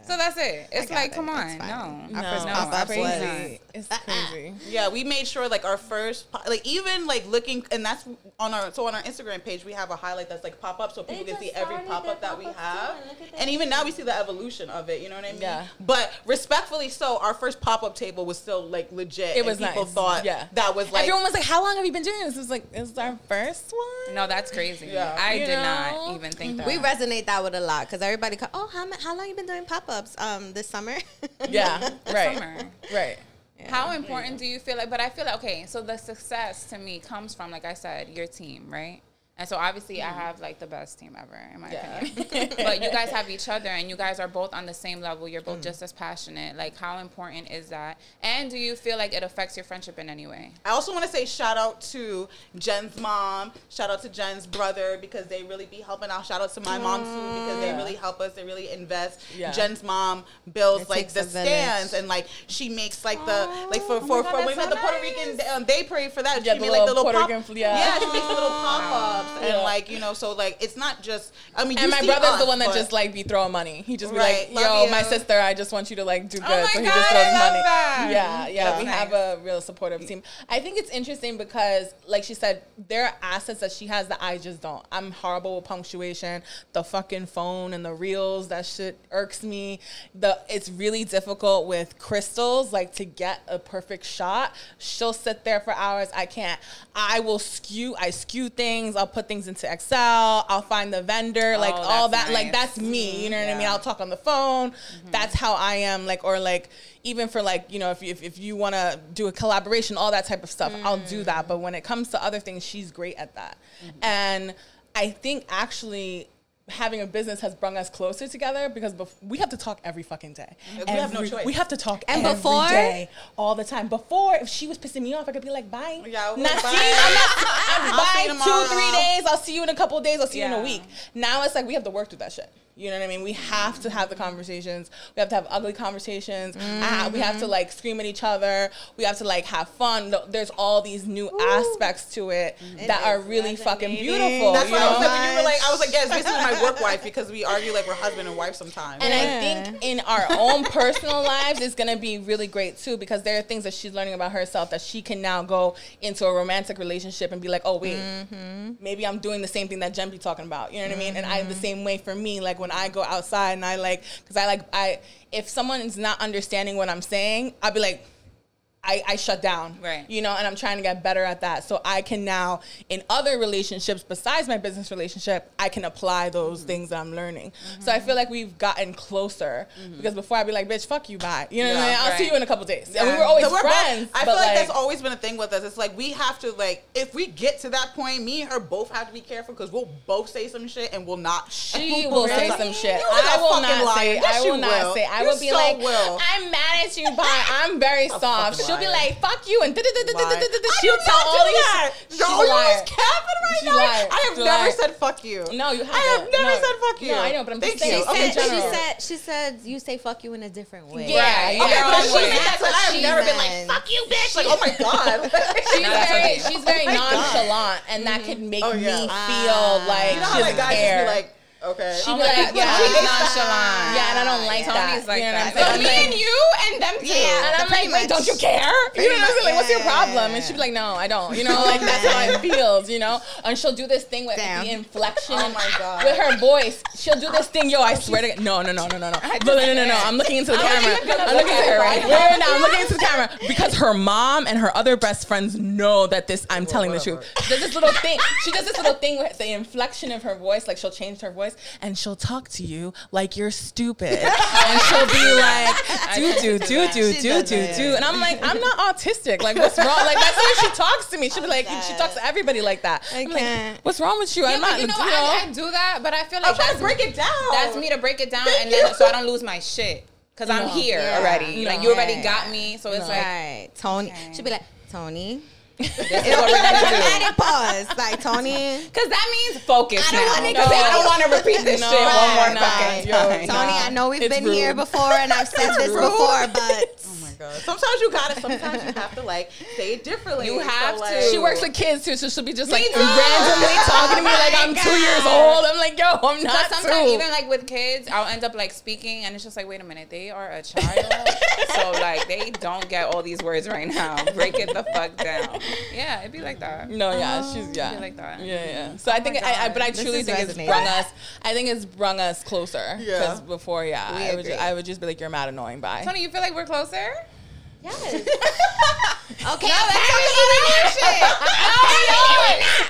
So that's it. It's like, it. come on, fine. no, Our first no, pop-up absolutely was- crazy. It's uh-uh. crazy. Yeah, we made sure like our first, po- like even like looking, and that's on our so on our Instagram page we have a highlight that's like pop up, so people can see every pop up their that we have, and look at that and even now we see the evolution of it. You know what I mean? Yeah. But respectfully, so our first pop up table was still like legit. It and was people nice. thought Yeah. that was like Everyone was like, "How long have you been doing this?" It was like, "It's our first one." No, that's crazy. Yeah. I You did know? not even think mm-hmm. that. We resonate that with a lot because everybody, co- oh, how, ma- how long you been doing pop ups? Um, this summer. Yeah, right, Summer. right. How important do you feel like? But I feel like okay. So the success to me comes from, like I said, your team, right? And so obviously I have like the best team ever in my Yeah. opinion. but you guys have each other, and you guys are both on the same level. You're both just as passionate. Like how important is that? And do you feel like it affects your friendship in any way? I also want to say shout out to Jen's mom, shout out to Jen's brother because they really be helping out. Shout out to my mom too because they really help us. They really invest. Yeah. Jen's mom builds It like the stands and like she makes like the like for my for, God, for when we that's had the so Puerto Rican um, day parade for that. Yeah, she made like the little little Puerto pop, Rican fl- yeah. she makes the little pop ups and like you know so like it's not just I mean And my brother's us, the one that just like be throwing money. He just be Right, like, "Yo, my sister, I just want you to like do oh good." Oh my so he God, just I throws love money. that. Yeah, yeah. That's we nice. have a real supportive team. I think it's interesting because, like she said, there are assets that she has that I just don't. I'm horrible with punctuation. The fucking phone and the reels, that shit irks me. The it's really difficult with crystals, like to get a perfect shot. She'll sit there for hours. I can't. I will skew. I skew things. I'll put things into Excel. I'll find the vendor. Oh, like Oh, all that. that's Like that's me. You know what I mean? I'll talk on the phone. Mm-hmm. That's how I am. Like or like even for like you know if you, if, if you want to do a collaboration, all that type of stuff, I'll do that. Mm. But when it comes to other things, she's great at that. Mm-hmm. And I think actually. Having a business has brought us closer together because bef- we have to talk every fucking day. We have no choice. We have to talk And every before? day, all the time. Before, if she was pissing me off, I could be like, "Bye." Yeah, okay, Not bye. see. I'm not. I'm I'll bye. Two, three days. I'll see you in a couple of days. I'll see you in a week. Now it's like we have to work through that shit. You know what I mean? We have to have the conversations. We have to have ugly conversations. Ah, we have to like scream at each other. We have to like have fun. There's all these new aspects to it that are really fucking beautiful. That's you why I was like, when you were like I was like, yeah, it's basically my work wife because we argue like we're husband and wife sometimes. And Yeah. I think in our own personal lives, it's gonna be really great too because there are things that she's learning about herself that she can now go into a romantic relationship and be like, oh wait, maybe I'm doing the same thing that Jen be talking about. You know what I mean? And I the same way for me, like when I go outside and I like, because I like I if someone is not understanding what I'm saying, I'll be like. I, I shut down. Right. You know, and I'm trying to get better at that. So I can now, in other relationships besides my business relationship, I can apply those Mm-hmm. things that I'm learning. So I feel like we've gotten closer because before I'd be like, bitch, fuck you, bye. You know what I Mm-hmm. Mean? I'll see you in a couple days. And we were always So we're both- friends. I feel like, that's always been a thing with us. It's like we have to like if we get to that point, me and her both have to be careful because we'll both say some shit and we'll not. She we'll say both- some shit. You is I a will not liar. say. Yes, I will not say. I will be so like, will. I'm mad at you, bye. I'm very soft. She'll be like, fuck you, and. She'll tell all these. She's liar. capping right now. I have never said fuck you. No, you haven't. I have never said fuck you. No, I know, but I'm just saying. She said, she said she said you say fuck you in a different way. Yeah, yeah. Okay, but she said that, so I have never been like fuck you, bitch. Like oh my god. She's very, she's very my God. nonchalant, and that could make me feel like she like doesn't care. like okay. She I'm be like, like, yeah, she's she's nonchalant. Yeah, and I don't like that. Tony's like you know that. what So I'm saying? me I'm and you and them two. Yeah. And I'm like, Pretty wait, don't you much. care? You know what I'm saying? Like, what's your problem? And she'd be like, no, I don't. You know, like that's how it feels, you know? And she'll do this thing with Damn. the inflection Oh my God. with her voice. She'll do this thing, yo, I swear to God. No, no, no, no, no, no. No, no, no, no. I'm looking into the camera. I'm looking at her right now. Wait, wait, now I'm looking into the camera because her mom and her other best friends know that this, I'm telling the truth. She does this little thing. She does this little thing with the inflection of her voice. Like she'll change her voice and she'll talk to you like you're stupid. and she'll be like, do, do, do, do, She do, do, do. And I'm like, I'm not autistic. Like, what's wrong? Like, that's the way she talks to me. She'll be like, she talks to everybody like that. I I'm like, can't. what's wrong with you? Yeah, I'm not. you know, I, I do that, but I feel I'm like trying that's to break it down. That's me to break it down, Thank and then you. so I don't lose my shit because I'm No. here Yeah. already. Like you already Right. got me, so it's like Right. Tony. Okay. She'd be like, Tony. This is what we're gonna do. Dramatic pause. Like, Tony. Because that means focus I don't wanna Because. I don't want to repeat this No, shit one more nah, fucking time. Tony, I know we've It's been here before and I've said this before, but my god. Sometimes you gotta. Sometimes you have to like say it differently. You have like, to. She works with kids too, so she'll be just like too. randomly talking to me like I'm two years old. I'm like, yo, I'm But not sometimes two. even like with kids, I'll end up like speaking, and it's just like, wait a minute, they are a child, so like they don't get all these words right now. Break it the fuck down. Yeah, it'd be like that. no, yeah, she's yeah, Something like that. Yeah, yeah. So I oh think, I, I, but I This truly is think it's resonating. brung us. I think it's brung us closer. Yeah. Because before, yeah, I would, agree. ju- I would just be like, you're mad annoying. Bye. Tony, you feel like we're closer? Yes. okay.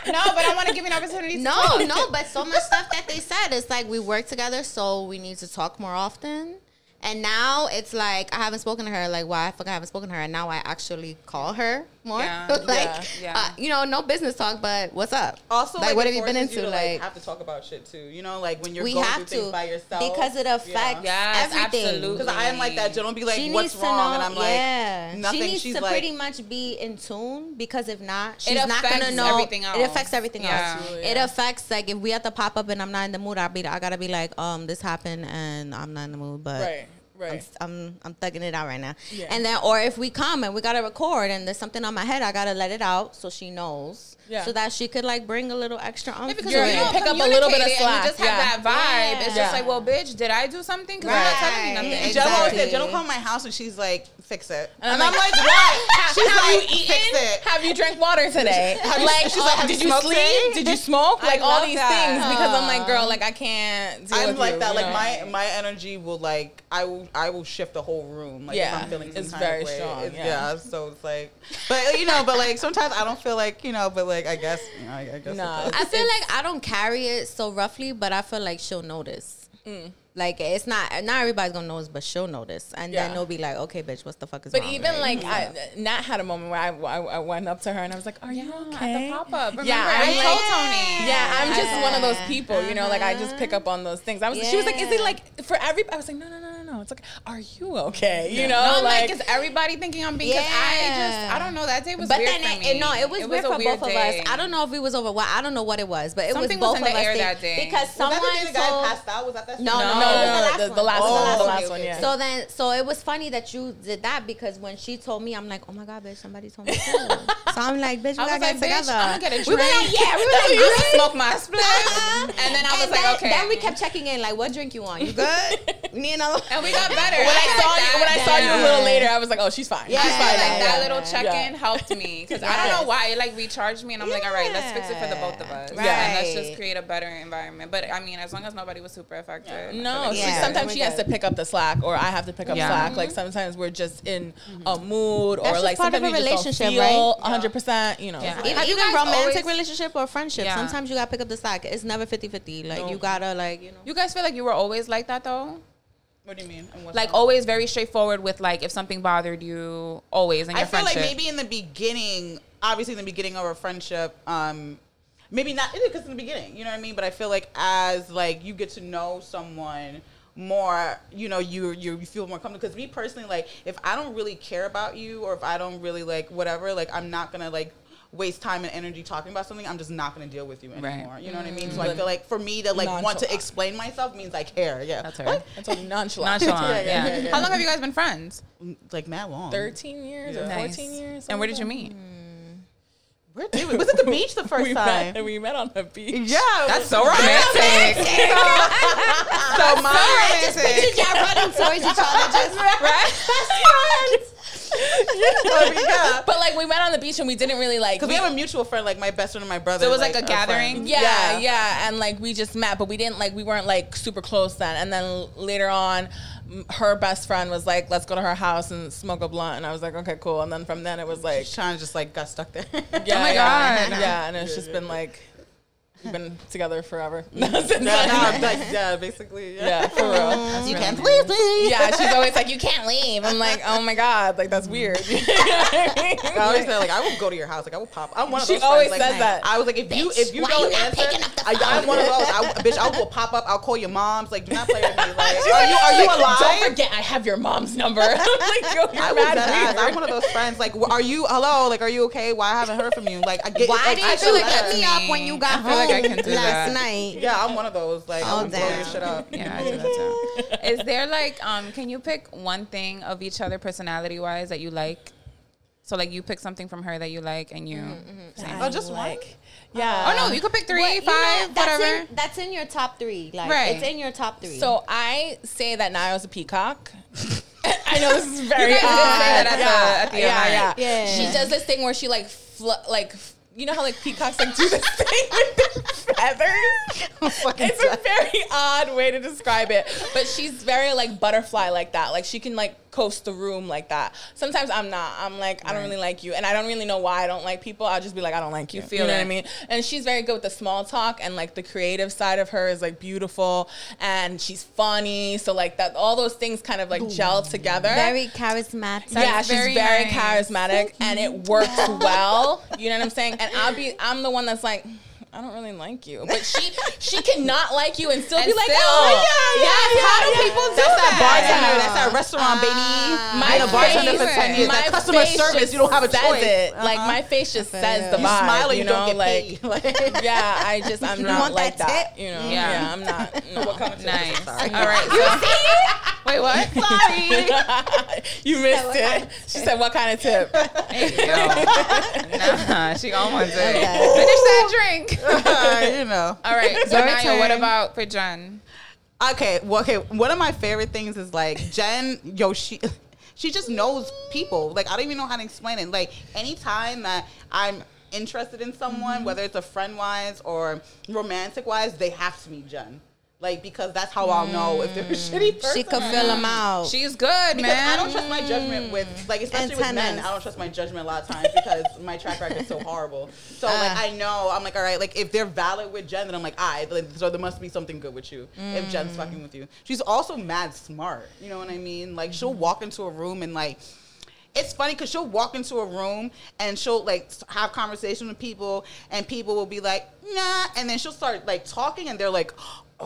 No, but I want to give you an opportunity. To No, no, but so much stuff that they said. It's like we work together, so we need to talk more often. And now it's like I haven't spoken to her. Like, why I fuck I haven't spoken to her, and now I actually call her more. Yeah, like, yeah, yeah. Uh, you know, no business talk, but what's up? Also, like, like, what it have you been forces into? to, like, have to talk about shit too. You know, like when you're we going have through things by yourself because it affects Yes, everything. absolutely. Because I am like that. Jen will be like, she "What's needs to wrong?" know. and I'm like, yeah, "Nothing." She needs She's to like, pretty much be in tune because if not, she's not gonna know. everything It affects everything Yeah. else. Absolutely, It affects like if we have to pop up and I'm not in the mood, I'll be I gotta be like, um, this happened and I'm not in the mood, but Right, I'm, right. I'm I'm thugging it out right now. Yeah. And then or if we come and we gotta record and there's something on my head, I gotta let it out so she knows. Yeah. So that she could like bring a little extra umph because to you're if you don't pick up a little bit of communicate it slack, And you just have yeah. that vibe. Yeah. It's Yeah. just like, well, bitch, did I do something? Because you're not telling you nothing. Jen will always Exactly. say, Jen will come to my house and she's like, "Fix it," And and, I'm I'm like, like, "What?" She's have like, you eaten? "Fix it." Have you drank water today? Have you- like, she's like, have did you you sleep? today? Did you smoke? I Like all these that. things because I'm like, girl, like I can't. Deal I'm with like you, that. you Like know? my my energy will like I will I will shift the whole room. Like Yeah, if I'm feeling some it's kind very of way. strong, It's- yeah. So it's like, but you know, but like sometimes I don't feel like you know, but like I guess you know, I, I guess. Nah, it does. I feel like I don't carry it so roughly, but I feel like she'll notice. Mm. Like it's not not everybody's gonna notice, but she'll notice, and Yeah. then they'll be like, "Okay, bitch, what the fuck is But wrong?" even Like, like, I, Nat had a moment where I, I, I went up to her and I was like, "Are you okay?" At the pop up. Remember, Yeah, I I'm told Tony. Yeah, I'm just one of those people, you know, like I just pick up on those things. I was, she was like, "Is it like for every?" I was like, "No, no, no, no, no." It's like, "Are you okay?" You know, No, I'm like, like, is everybody thinking I'm being? Because I just, Yeah. I don't know. That day was but weird then for it, me. no, it was weird a for weird both day. of us. I don't know if it was over. Well, I don't know what it was, but it Something was was both in the of us air that day. because Was someone that the day the guy passed out? Was that that? No, same no, no, no, no, no, the last the, one. the oh. last Oh, one, the last okay, one, okay. yeah. So then, so it was funny that you did that because when she told me, I'm like, oh my god, bitch, somebody told me too. so I'm like, bitch, we gotta get together. I'm gonna get a drink. we were like, yeah, we were like, you smoke my split, and And then I was like, okay. Then we kept checking in, like, what drink you want? You good? We need another. And we got better. when I saw you, when I saw you a little later, I was like, oh, she's fine. Yeah. she's fine. feel like Yeah, that yeah, little yeah. check-in Yeah. helped me because I don't know why it like recharged me, and I'm like, all right, let's fix it for the both of us, Yeah. and let's just create a better environment. But I mean, as long as nobody was super affected. I No, she, Yeah. good. sometimes she we're has to pick up the slack, or I have to pick up Yeah. slack. Mm-hmm. Like sometimes we're just in a mm-hmm. mood, or That's like part of sometimes we just relationship, don't feel right? 100. percent You know, Yeah. Even, you even romantic relationship or friendship, sometimes you gotta pick up the slack. It's never 50-50. Like you gotta like you know. You guys feel like you were always like that though? What do you mean? Like always very straightforward with like if something bothered you, always in your I feel friendship. like maybe in the beginning, obviously in the beginning of a friendship, um, maybe not because in the beginning, you know what I mean. But I feel like as like you get to know someone more, you know, you you you feel more comfortable. Because me personally, like if I don't really care about you, or if I don't really like whatever, like I'm not gonna like waste time and energy talking about something. I'm just not gonna deal with you Right. anymore. You know what I mean? So I mm-hmm. feel like for me to like want to explain myself means I care. Yeah, That's her. What? It's only nonchalant. Nonchalant. Yeah, yeah, yeah, yeah, yeah. How long have you guys been friends? Mm, like mad long. 13 years or Yeah. 14 years. And where did you meet? Where did we? Was it the beach the first we time? met, we met on the beach. Yeah, That's so romantic. so my romantic. Yeah, running towards each other, just yeah. But like we met on the beach and we didn't really like. Because we have a mutual friend, like my best friend and my brother. So it was like a gathering? friends. Yeah, yeah, and like we just met, but we didn't like we weren't like super close then. And then later on, her best friend was like, "Let's go to her house and smoke a blunt," and I was like, "Okay, cool." And then from then it was like, Sean just like got stuck there. yeah, Oh my God. yeah, and it's just been like we've been together forever. yeah, no, like, yeah, basically. Yeah, yeah, for real. you can't leave me. Yeah, she's always like, "You can't leave." I'm like, "Oh my god, like that's weird." You know what I always say like I will go to your house. Like I will pop. I'm one of those. She those. always friends, like, says that. I was like, if you if you don't you answer, picking up the I, I'm one of those. I, bitch, I will pop up. I'll call your moms. Like, do not play with me. Like, are you are you alive? Don't forget, I have your mom's number. I'm like, yo, you're I was mad dead ass. weird. I'm one of those friends. Like, are you hello? Like, are you okay? Why I haven't heard from you? Like, I get. Why did I you feel like hit me me. up when you got home like I can do last that. night? Yeah, I'm one of those. Like, Oh, I'll blow your damn. shit up. Yeah, I do that too. Is there like, um, can you pick one thing of each other personality wise that you like? So like you pick something from her that you like, and you. Mm-hmm, mm-hmm. Same. Oh, just like, yeah. Uh, oh no, you could pick three, What- you know, five, that's whatever. In, that's in your top three. Like Right. it's in your top three. So I say that Niall's a peacock. I know this is very You guys did say odd. that at the- yeah, yeah, yeah, Yeah. She does this thing where she like fl- like you know how like peacocks like do this thing with their feathers. Oh, fucking it's a very odd way to describe it, but she's very like butterfly like that. Like she can like coast the room like that. Sometimes I'm not. I'm like I don't really like you, and I don't really know why I don't like people. I'll just be like I don't like you. You, feel know it. what I mean? And she's very good with the small talk and like the creative side of her is like beautiful, and she's funny. So like that, all those things kind of like gel together very charismatic. yeah, she's very very, charismatic and it works well. You know what I'm saying? And I'll be I'm the one that's like I don't really like you, but she she cannot like you and still And be like, still- oh yeah, yeah, yeah. how do yeah. people do That's that that? bartender. That's that restaurant, baby. My Been a bartender for ten years. my That customer service, you don't have a choice. It. Like Uh-huh. my face just says you. the You vibe. smile or you, you don't know, get like paid. Like, yeah, I just I'm You not like that that. You know, Yeah. yeah, I'm not. No. Nice. Sorry. All right. So, wait, what? Sorry. you missed it. She said, "What kind of tip?" nah, she almost did. Okay. Finish that drink. you know. All right. So Naya, what about for Jen? Okay, well, okay. One of my favorite things is like Jen. Yo, she she just knows people. Like I don't even know how to explain it. Like anytime that I'm interested in someone, Mm-hmm. whether it's a friend wise or romantic wise, they have to meet Jen. Like because that's how I'll know if they're a shitty person. she could fill them out. She's good, Because man. I don't trust my judgment with like especially with men. I don't trust my judgment a lot of times because my track record is so horrible. So like Ah. I know I'm like all right like if they're valid with Jen then I'm like I like, so there must be something good with you if Mm. Jen's fucking with you. She's also mad smart. You know what I mean? Like she'll walk into a room and like. It's funny because she'll walk into a room and she'll like have conversation with people, and people will be like, "Nah," and then she'll start like talking, and they're like,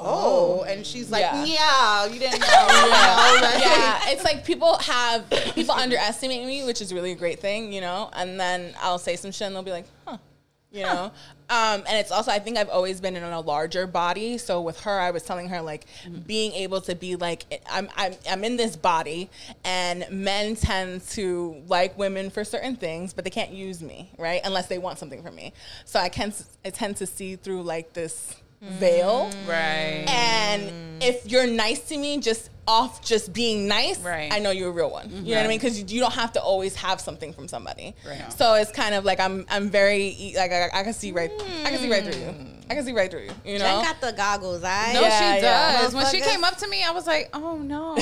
"Oh," and she's like, Yeah. "Yeah, you didn't know." know, like- yeah, it's like people have people underestimate me, which is really a great thing, you know. And then I'll say some shit, and they'll be like, "Huh," you know. Um, and it's also I think I've always been in a larger body. So with her, I was telling her like being able to be like I'm I'm I'm in this body, and men tend to like women for certain things, but they can't use me, right? Unless they want something from me. So I can I tend to see through like this veil. Right. And if you're nice to me, just off just being nice, Right. I know you're a real one. You know what I mean? Because you, you don't have to always have something from somebody. Right. So it's kind of like I'm I'm very e- like I, I can see right I can see right through you. I can see right through you. You know. Jen got the goggles, I. No, Yeah, she yeah. does. When she came up to me, I was like, "Oh no,"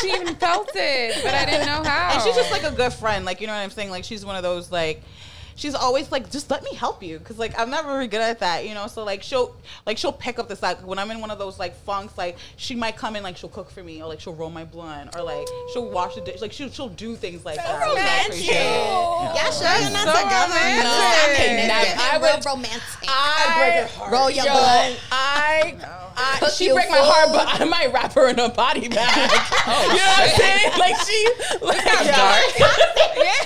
she even felt it, but I didn't know how. And she's just like a good friend. Like, you know what I'm saying? Like, she's one of those, like, she's always like, just let me help you. Cause, like, I'm not very good at that, you know? So, like, she'll, like, she'll pick up the slack. When I'm in one of those, like, funks, like, she might come in, like, she'll cook for me, or, like, she'll roll my blunt, or, like, she'll wash the dish. Like, she'll, she'll do things like that. which romantic. appreciate. Yeah, sure. You're not so together. romantic. No, I can I never. I would- real romantic. I Roll your Yo, blunt. I, I she you break my heart, but I might wrap her in a body bag. Oh, you know what I'm saying? Like she, like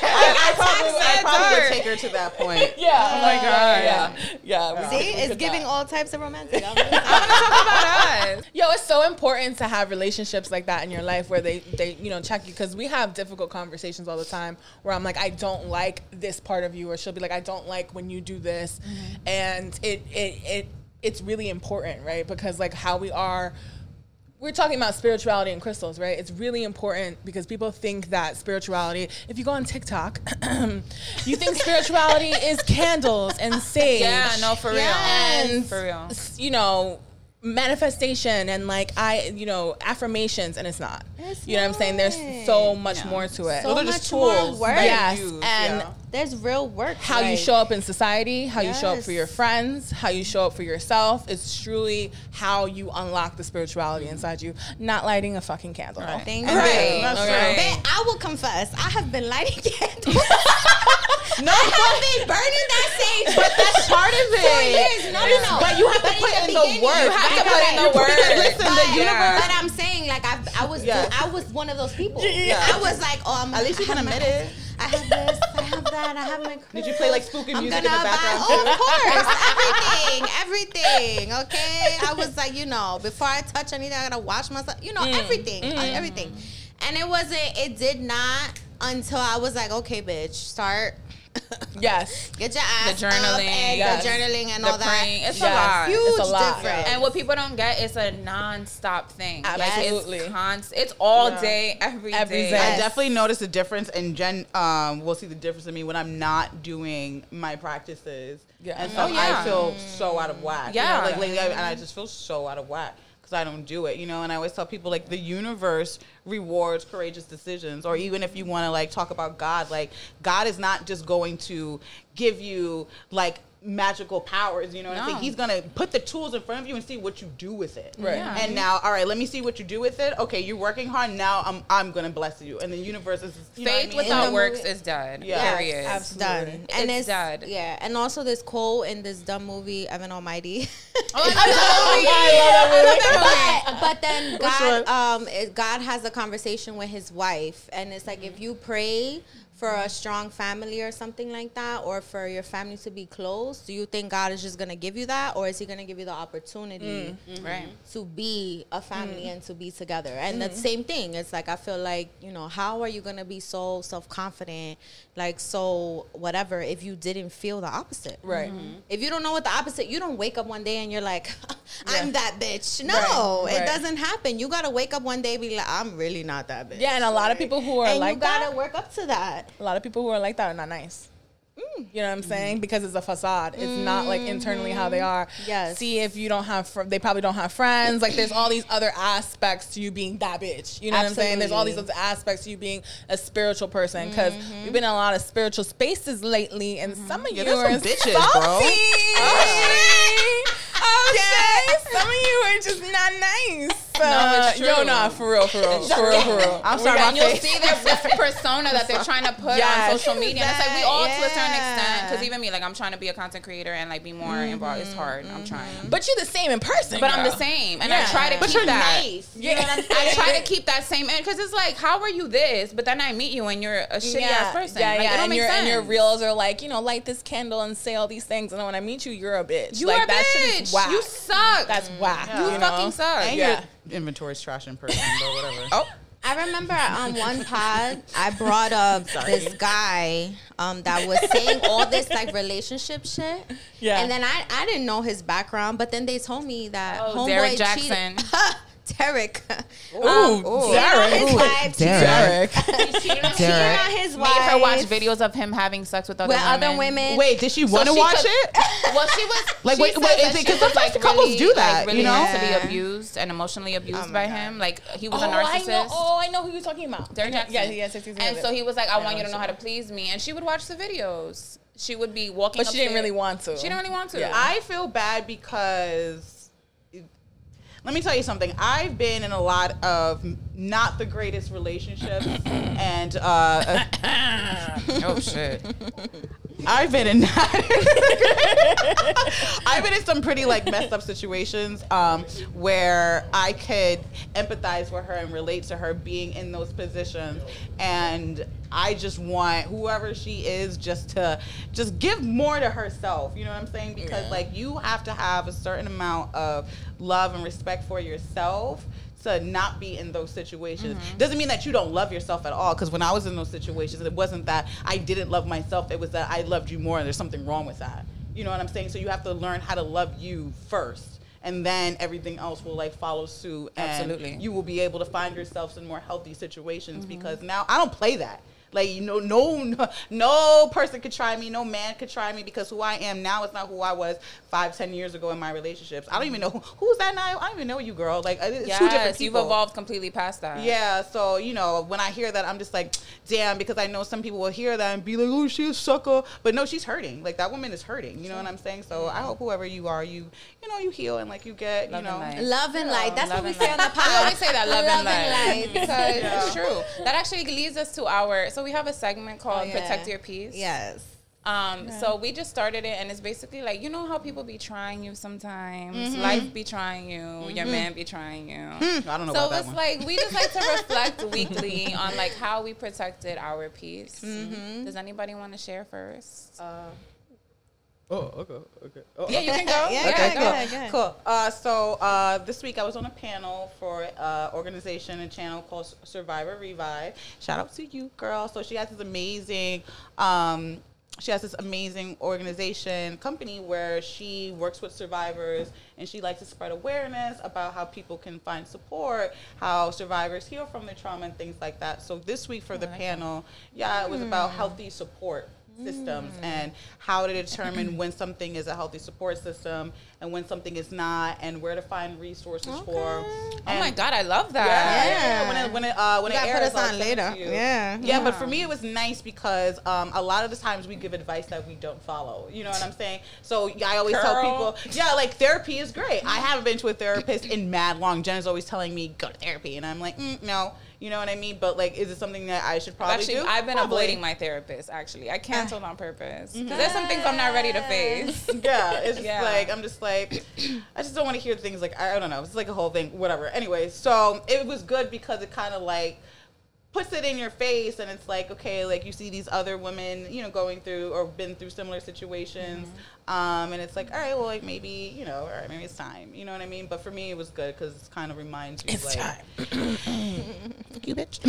I, I probably, I probably would take her to that point. yeah. Oh my God. Yeah, yeah. we- See, it's giving not. all types of romantic. I'm gonna talk about us. Yo, it's so important to have relationships like that in your life where they, they you know, check you because we have difficult conversations all the time where I'm like, I don't like this part of you, or she'll be like, I don't like when you do this, mm-hmm. and it it it it's really important, right? Because like how we are. We're talking about spirituality and crystals, right? It's really important because people think that spirituality, if you go on TikTok, you think spirituality is candles and sage. Yeah, no, for real, And for real. you know manifestation and like i you know affirmations and it's not It's you know what i'm saying there's so much more to it So they're just tools. work. that you Yes, and yeah. There's real work. how you show up in society how you show up for your friends how you show up for yourself is truly how you unlock the spirituality inside you not lighting a fucking candle Right. Thank And you. then- that's Okay. true. I will confess, I have been lighting candles. no, I have been burning that sage. But that's part of it. For years. No, no, no. But you have to put in the beginning- work. You have to put in the You put work. in- Listen, But, the universe. but I'm saying, like, I, I was, Yeah. I was one of those people. Yeah. I was like, oh, I'm. At least you I can have my- admit it. I have this. I have that. I have my. Did you play like spooky music in the background? buy, oh, of course, everything, everything. Okay, I was like, you know, before I touch anything, I gotta wash myself. You know, everything, uh, everything. And it wasn't. It did not until I was like, okay, bitch, start. Yes Get your ass The up journaling, and yes. the journaling and The all that. praying, it's a Yes. lot. Huge It's a lot, difference. And what people don't get is a non-stop thing. Absolutely. Like it's constant. It's all Yeah. day, every day. Every day. I Yes. definitely notice a difference, and Jen um, will see the difference in me when I'm not doing my practices. Yeah. And so Oh, yeah. I feel so out of whack. You know, Yeah. like lately, I, and I just feel so out of whack because I don't do it. You know, and I always tell people like the universe rewards courageous decisions, or even if you want to like talk about God, like God is not just going to give you like magical powers you know what i'm saying he's gonna put the tools in front of you and see what you do with it Right. Yeah. and now all right let me see what you do with it okay you're working hard now i'm i'm gonna bless you and the universe is you know what I Faith mean? without works movie- is dead. Yeah. Period. Yes, done. Absolutely. And It's it's, dead. Yeah, and also this quote in this dumb movie, Evan Almighty. Oh, but, but then God, one? um, God has a conversation with his wife, and it's like if you pray for a strong family or something like that, or for your family to be close, do you think God is just gonna give you that, or is He gonna give you the opportunity mm, mm-hmm. Right. to be a family Mm. and to be together? And the mm-hmm. same thing. It's like I feel like you know, how are you gonna be so self confident, like so whatever, if you didn't feel the opposite? right mm-hmm. If you don't know what the opposite, you don't wake up one day and you're like, I'm Yeah. that bitch. No, Right, it right. doesn't happen. You gotta wake up one day and be like, I'm really not that bitch. yeah and a lot of people who are and like you gotta that work up to that. A lot of people who are like that are not nice. Mm. You know what I'm mm-hmm. saying? Because it's a facade. It's not like internally how they mm-hmm. are. Yes. See if you don't have, fr- they probably don't have friends. Like there's all these other aspects to you being that bitch. You know what I'm saying? There's all these other aspects to you being a spiritual person. Because mm-hmm. we've been in a lot of spiritual spaces lately, and some of Yeah, you there's are some bitches, bro. salty. Okay, oh, some of you are just not nice. No, it's Yo, true. nah, for real, for real, for real, for real. i'm sorry got- And you'll face. see this, this persona that they're trying to put Yes. on social media. And it's like we all to a certain extent. Because even me, like I'm trying to be a content creator and like be more mm-hmm. involved. It's hard. I'm mm-hmm. trying. But you're the same in person. But I'm the same, and Yeah. I try to but keep you're that. nice Yeah. I try to keep that same because it's like, how are you this? But then I meet you and you're a shitty ass person. Yeah, like, yeah. And your and your reels are like, you know, light this candle and say all these things, and then when I meet you, you're a bitch. You like, are a shit bitch. is. You suck. That's whack. you You fucking suck. Yeah. Your inventory's trash in person but whatever Oh, I remember on one pod I brought up this guy um, that was saying all this like relationship shit. Yeah. And then I, I didn't know his background, but then they told me that Oh, homeboy Derrick cheated- Jaxn. Derrick. Ooh, Um, cheated on his Derrick. wife. Derrick. Cheated on Derrick. his Made her watch videos of him having sex with other with women. other women. Wait, did she want to she watch could- it? Well, she was Like, she wait, wait, that is it- she 'cause was, sometimes like, couples really, do that, like, really you know? mentally Yeah. abused and emotionally abused my by God. him. Like he was Oh, a I narcissist. know. Oh, I know who you're talking about. Derrick Jaxn. Yeah, yes, yes, yes, yes, And so he was like, "I want you to know how to please me," and she would watch the videos. She would be walking, But she didn't really want to. She didn't really want to. I feel bad because let me tell you something. I've been in a lot of not the greatest relationships, and uh, oh shit. I've been in I've been in some pretty like messed up situations um, where I could empathize with her and relate to her being in those positions, and I just want whoever she is just to just give more to herself. You know what I'm saying? Because Yeah. like you have to have a certain amount of love and respect for yourself to not be in those situations mm-hmm. doesn't mean that you don't love yourself at all because when i was in those situations it wasn't that i didn't love myself it was that i loved you more and there's something wrong with that you know what i'm saying so you have to learn how to love you first and then everything else will like follow suit and Absolutely. you will be able to find yourselves in more healthy situations mm-hmm. because now i don't play that like you know no, no no person could try me no man could try me because who i am now is not who i was five ten years ago in my relationships i don't even know who, who's that now i don't even know you girl like it's two different people you've evolved completely past that. yeah, so you know, when I hear that, I'm just like, damn, because I know some people will hear that and be like, oh, she's a sucker, but no, she's hurting. Like that woman is hurting. You know what I'm saying? So I hope whoever you are, you, you know, you heal and like you get, Love you know, and. Love and light. That's Love what we say light. on the podcast. We always say that love, and light, light. because Yeah. it's true. That actually leads us to our. So we have a segment oh, called Oh, yeah. "Protect Your Peace." Yes. Um, so we just started it, and it's basically like you know how people be trying you sometimes. Mm-hmm. Life be trying you. Your mm-hmm. man be trying you. Hmm. I don't know So about that it's one. like we just like to reflect weekly on like how we protected our peace. Mm-hmm. Does anybody want to share first? Uh, oh, okay, okay. Oh, yeah, you can go. Yeah, Okay, go cool. ahead, go ahead. Cool. Uh, so uh, this week I was on a panel for uh, organization and channel called Survivor Revive. Shout out to you, girl. So she has this amazing. Um, she has this amazing organization company where she works with survivors and she likes to spread awareness about how people can find support, how survivors heal from their trauma and things like that. So this week for the panel, yeah, it was about healthy support systems and how to determine when something is a healthy support system and when something is not and where to find resources for. Oh my god, I love that. yeah, yeah. When it when it uh, when You it gotta put airs, us on later. you. Yeah. yeah. But for me, it was nice because um, a lot of the times we give advice that we don't follow. You know what I'm saying? So I always tell people, yeah, like therapy is great. I haven't been to a therapist in mad long. Jen's always telling me go to therapy, and I'm like, mm, no. You know what I mean? But like, is it something that I should probably Actually, do? I've been Probably. avoiding my therapist. Actually, I canceled on purpose. 'Cause There's some things I'm not ready to face. yeah, it's just Yeah. like I'm just like I just don't want to hear things like I, I don't know. It's like a whole thing, whatever. Anyway, so it was good because it kind of like puts it in your face and it's like okay like you see these other women you know going through or been through similar situations mm-hmm. Um, and it's like all right well like maybe you know all right maybe it's time you know what i mean but for me it was good because it kind of reminds you like time. you bitch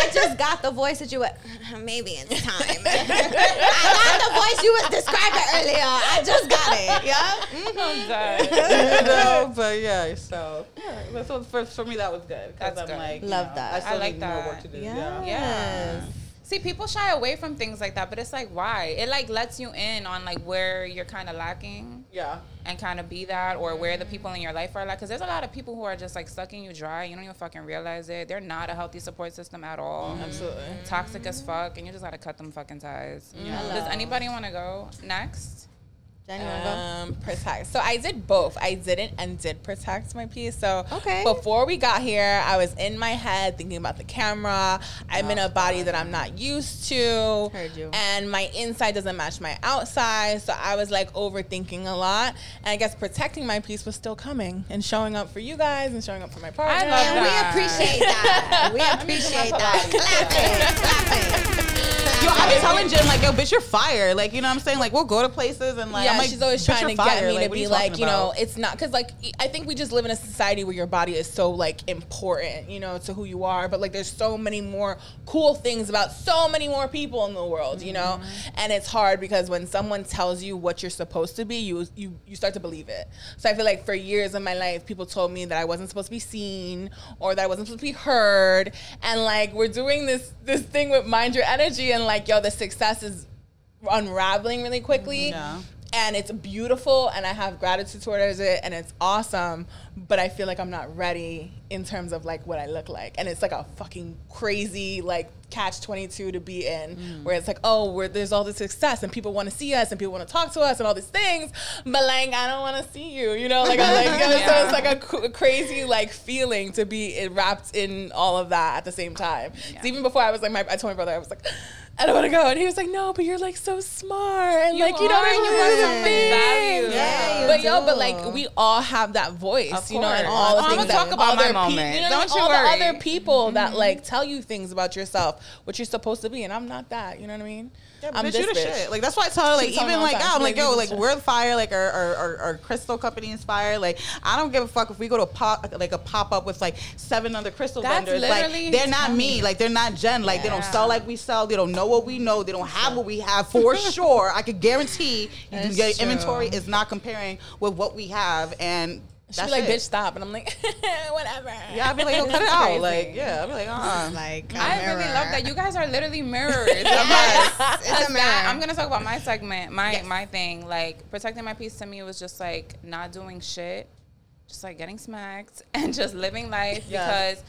I just got the voice that you were. Maybe it's time. I got the voice you was describing earlier. I just got it. Yeah. I'm done. you know, but yeah so yeah but so for, for me that was good because i'm good. like you Love know, that. i still I like need more work to do Yeah. yeah. Yeah. See, people shy away from things like that, but it's like why? It like lets you in on like where you're kind of lacking Yeah. and kind of be that, or where the people in your life are like. Because there's a lot of people who are just like sucking you dry. You don't even fucking realize it. They're not a healthy support system at all. Mm-hmm. Absolutely. Toxic as fuck, and you just gotta cut them fucking ties. Mm-hmm. Yeah. Does anybody want to go next? Jen, you wanna go? Um, protect. So I did both. I didn't and did protect my peace. So Okay. before we got here, I was in my head thinking about the camera. I'm in a body that I'm not used to. Heard you. And my inside doesn't match my outside. So I was like overthinking a lot. And I guess protecting my peace was still coming and showing up for you guys and showing up for my partner. I love And we appreciate that. We appreciate that. Clap it. Yo, I be telling Jen like, yo, bitch, you're fire. Like, you know what I'm saying? Like, we'll go to places and like, yeah, I'm like, she's always trying to fire." get me Like, to be like, you know, about? it's not because like I think we just live in a society where your body is so like important, you know, to who you are. But like, there's so many more cool things about so many more people in the world, you know, Mm-hmm. and it's hard because when someone tells you what you're supposed to be, you you you start to believe it. So I feel like for years of my life, people told me that I wasn't supposed to be seen or that I wasn't supposed to be heard, and like we're doing this this thing with Mined Your Energy, and like yo, the success is unraveling really quickly mm-hmm. Yeah. and it's beautiful and I have gratitude towards it and it's awesome, but I feel like I'm not ready in terms of like what I look like. And it's like a fucking crazy like catch 22 to be in mm. where it's like, oh, there's all this success and people want to see us and people want to talk to us and all these things, but like I don't want to see you, you know, like, I'm like so it's like a cr- crazy like feeling to be eh, wrapped in all of that at the same time. 'Cause Even before I was like my I told my brother I was like I don't want to go. And he was like, no, but you're like so smart. And You like, you know, are, there's you all got these things. Yeah, you but yo, but like we all have that voice, Of you know, and course. all the I'ma things talk that about my other moment. people, you know, Don't you all worry. the other people that mm-hmm. like tell you things about yourself, what you're supposed to be, and I'm not that. You know what I mean? I'm bitch, this you the bitch. shit. Like that's why I tell her, like even like time. I'm like yo, like we're fire, like our, our, our, our crystal company inspired. Like I don't give a fuck if we go to a pop like a pop up with like seven other crystal That's vendors. Like they're not me. Like they're not Jen. Like they don't sell like we sell. They don't know what we know. They don't have what we have for sure. I could guarantee you your true. inventory is not comparing with what we have. And She'd be like, it. bitch, stop, and I'm like, whatever. Yeah, I'd be like, yo, cut it out. crazy. Like, yeah, I'd be like, uh. like I really love that you guys are literally mirrors. Yes, it's a mirror. I'm gonna talk about my segment, my my thing. Like protecting my peace to me was just like not doing shit, just like getting smacked and just living life Yeah. because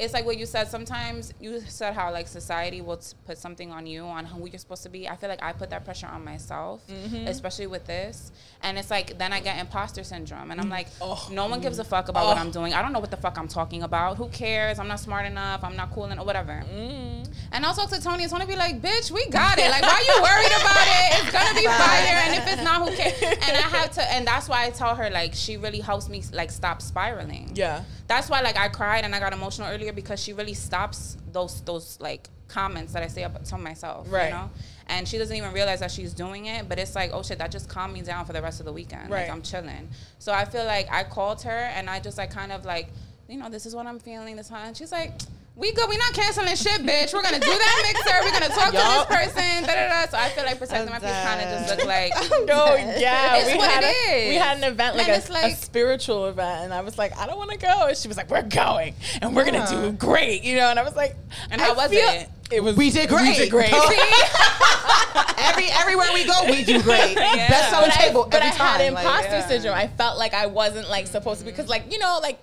it's like what you said. Sometimes you said how like society will t- put something on you on who you're supposed to be. I feel like I put that pressure on myself, Mm-hmm. especially with this. And it's like then I get imposter syndrome, and I'm like, Oh. no one gives a fuck about what Oh. I'm doing. I don't know what the fuck I'm talking about. Who cares? I'm not smart enough. I'm not cool enough. Whatever. Mm-hmm. And I'll talk to Tony, and Tony be like, "Bitch, we got it. Like, why are you worried about it? It's gonna be fire. And if it's not, who cares?" And I have to, and that's why I tell her like she really helps me like stop spiraling. Yeah. That's why like I cried and I got emotional earlier because she really stops those those like comments that I say up to myself. Right. You know. And she doesn't even realize that she's doing it, but it's like, oh shit, that just calmed me down for the rest of the weekend. Right. Like I'm chilling. So I feel like I called her and I just like kind of like, you know, this is what I'm feeling. This time. And she's like, we good. We not canceling shit, bitch. We're gonna do that mixer. We're gonna talk Yup. to this person. Da, da, da. So I feel like protecting my peace kind of just look like. No, yeah, It's we what had it a, we had an event like a, like- a spiritual event, and I was like, I don't want to go, and she was like, We're going, and we're gonna do great, you know, and I was like, And I how was feel- it? It was We did great. We did great. Every everywhere we go, we do great. Best selling but I, table but every I time. had Like, imposter yeah. syndrome. I felt like I wasn't like supposed to because like you know like.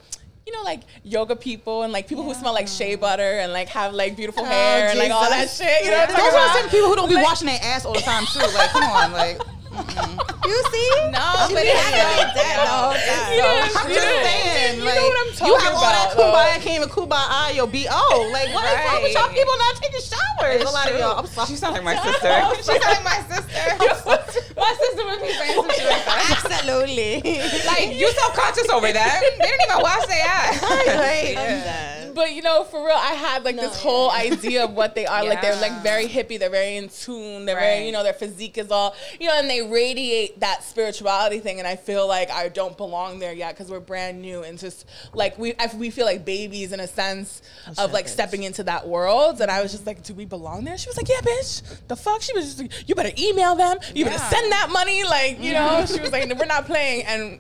You know, like yoga people and like people who smell like shea butter and like have like beautiful oh, hair and like all that shit. You know, what I'm Those are same people who don't be Like- washing their ass all the time too. Like, come on, like. You see? No, but be it's having like- me dead the whole time. You know, I'm you just know- saying, you like, know what I'm you talking have all that about, though. kumbaya came with kumbaya, yo, B.O. Like, what is wrong with y'all people not taking showers? a lot of y'all. I'm sorry. She sound like my sister. she sound like my sister. my sister would be saying some shit like that. Absolutely. Like you so conscious over that. They didn't even wash their ass. Right. But you know, for real, I had like this whole idea of what they are. Like they're like very hippie, they're very in tune, they're very, you know, their physique is all, you know, and they radiate that spirituality thing. And I feel like I don't belong there yet because we're brand new and just like we, I, we feel like babies in a sense of like stepping into that world. And I was just like, do we belong there? She was like, yeah, bitch. The fuck? She was just like, you better email them. You better send that money. Like, you know, she was like, we're not playing. And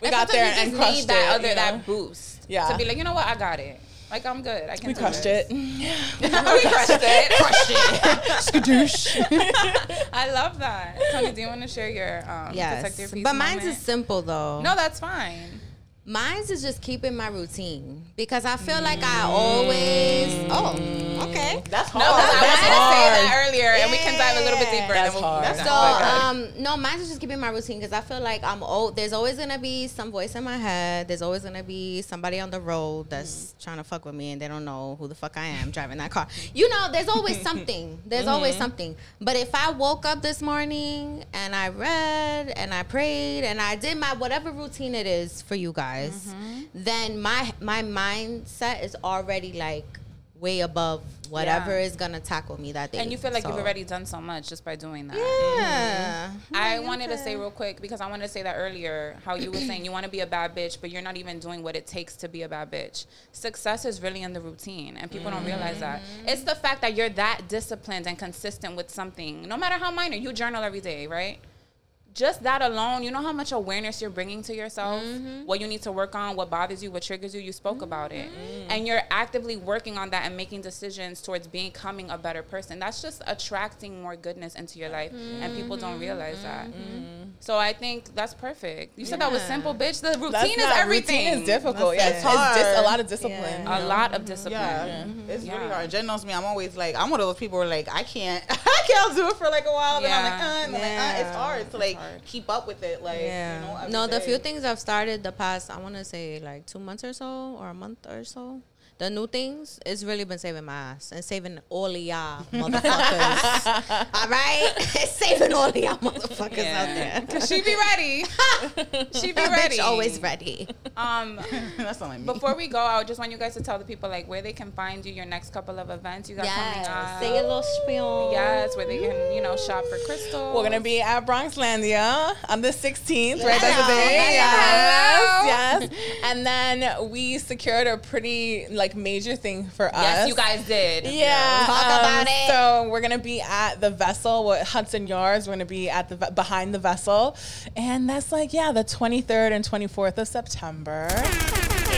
we And got there and crushed need that it. other you know? that boost. Yeah. To be like, you know what, I got it. Like I'm good. I can. we do crushed this. it. we crushed it. Crushed it. Skadoosh. I love that. Tony, do you want to share your um, protect Yes. your peace But mine's moment? is simple though. no, that's fine. Mine's is just keeping my routine because I feel like I always. Oh, okay. That's hard. No, hard. I That's wanted to say that earlier, and we can dive a little bit deeper. That's we'll hard. That's. So hard. um no, mine's is just keeping my routine because I feel like I'm old. There's always gonna be some voice in my head. There's always gonna be somebody on the road that's trying to fuck with me and they don't know who the fuck I am driving that car. You know, there's always something. There's always something. But if I woke up this morning and I read and I prayed and I did my whatever routine it is for you guys, Mm-hmm. then my my mindset is already like way above whatever Yeah. is gonna tackle me that day. And you feel like you've already done so much just by doing that. Yeah. Mm-hmm. I wanted to say real quick because I wanted to say that earlier how you were saying you want to be a bad bitch, but you're not even doing what it takes to be a bad bitch. Success is really in the routine, and people don't realize that. Mm-hmm. It's the fact that you're that disciplined and consistent with something, no matter how minor. You journal every day, right? Just that alone, you know how much awareness you're bringing to yourself, what you need to work on, what bothers you, what triggers you. You spoke about it, and you're actively working on that and making decisions towards becoming a better person. That's just attracting more goodness into your life, and people don't realize that. So I think that's perfect. You said that was simple, bitch. The routine That's is not- everything. Routine is difficult. Yeah, That's it's, it's dis- a lot of discipline. Yeah. A lot of discipline. Yeah, it's really Yeah. hard. Jen knows me. I'm always like, I'm one of those people where like I can't, I can't do it for like a while. Then I'm like, uh, and I'm like, uh, it's Yeah. hard to like keep up with it. Like, Yeah. you know, no, the day. few things I've started the past, I want to say like two months or so, or a month or so. The new things, it's really been saving my ass and saving all of y'all motherfuckers. all right, it's saving all of y'all motherfuckers out there. Cause she be ready. she be Bitch ready. always ready. Um, That's not like me. before we go, I just want you guys to tell the people like where they can find you, your next couple of events you got coming up. say a little spiel. Yes, where they can you know shop for crystal. We're gonna be at Bronxlandia on the 16th, right? That's the day. Hello. Yes, yes. And then we secured a pretty like major thing for us. Yes, you guys did. Yeah, Talk um, about it. So we're gonna be at the vessel with Hudson Yards. We're gonna be at the behind the vessel, and that's like yeah, the 23rd and 24th of September.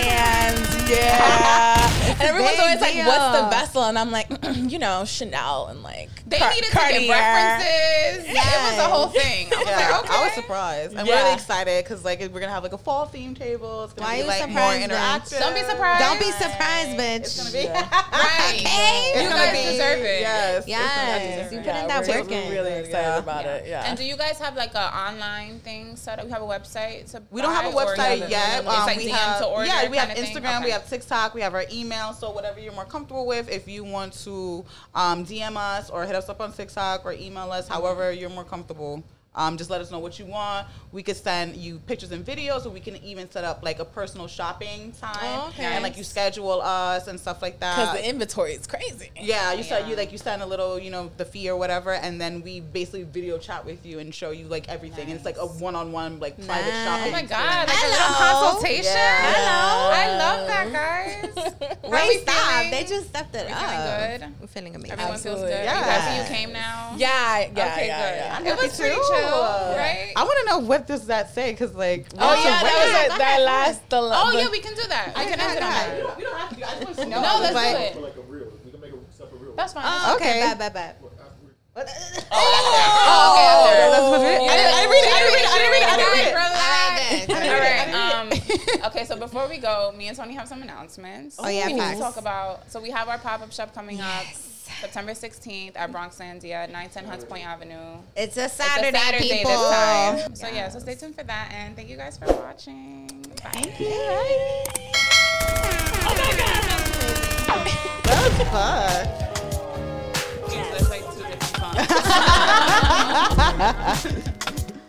And yeah, and everyone's big always like, "What's the vessel?" And I'm like, you know, Chanel and like They Car- needed to Cartier. get references. It was a whole thing. I was yeah, like, okay. I was surprised. I'm Yeah. really excited because like we're gonna have like a fall theme table. It's gonna Why be you like more surprised, bitch? Don't be surprised. Don't be surprised, bitch. It's gonna be. Right. Okay. You It's gonna guys be- deserve it. Yes. it's gonna be- Yes, you put in that we're work really excited Yeah. about it. Yeah. And do you guys have like an online thing set up? You have a website to We don't have a buy, or you website yet. It's Um, like we DM to order. yeah, we have? Instagram, we have TikTok, we have our email. So whatever you're more comfortable with, if you want to um, DM us or hit us up on TikTok or email us, however you're more comfortable. Um, just let us know what you want. We could send you pictures and videos, or we can even set up like a personal shopping time, Oh, okay. and like you schedule us and stuff like that. Because the inventory is crazy. Yeah, you said you like you send a little, you know, the fee or whatever, and then we basically video chat with you and show you like everything. And it's like a one-on-one like private shopping. Oh my god! Like a Hello. little consultation. Yeah. Hello. I love that, guys. How we Wait, stop. feeling? They just stepped it We up. feeling good? We're feeling amazing. Everyone feels good. Yeah. You happy you came now? Yeah, yeah, Okay, yeah, good. yeah. It was happy pretty too. Chill, right? I want to know what does that say because like Oh yeah, web- that was Yeah, that ahead, last. The, Oh yeah, we can do that. We can end it on We that. don't, we don't have to. I just want to know. No, let's like, do it. For like a reel. We can make a separate reel. That's fine. Oh, okay. Okay. Bad, bad, bad. After we- Oh, okay. after. That's what it is. I didn't I didn't read it. I didn't read it. I didn't read it. I didn't read it. Relax. All right, All then. right. Um, okay, so before we go, me and Tony have some announcements. Oh, yeah, we need to talk about. So we have our pop up shop coming up September 16th at Bronx Bronxlandia, 910 Hunts Point Avenue. It's a It's a Saturday, Saturday people. this time. So yeah, so stay tuned for that, and thank you guys for watching. Bye. Oh that was fun. So there's like two different songs.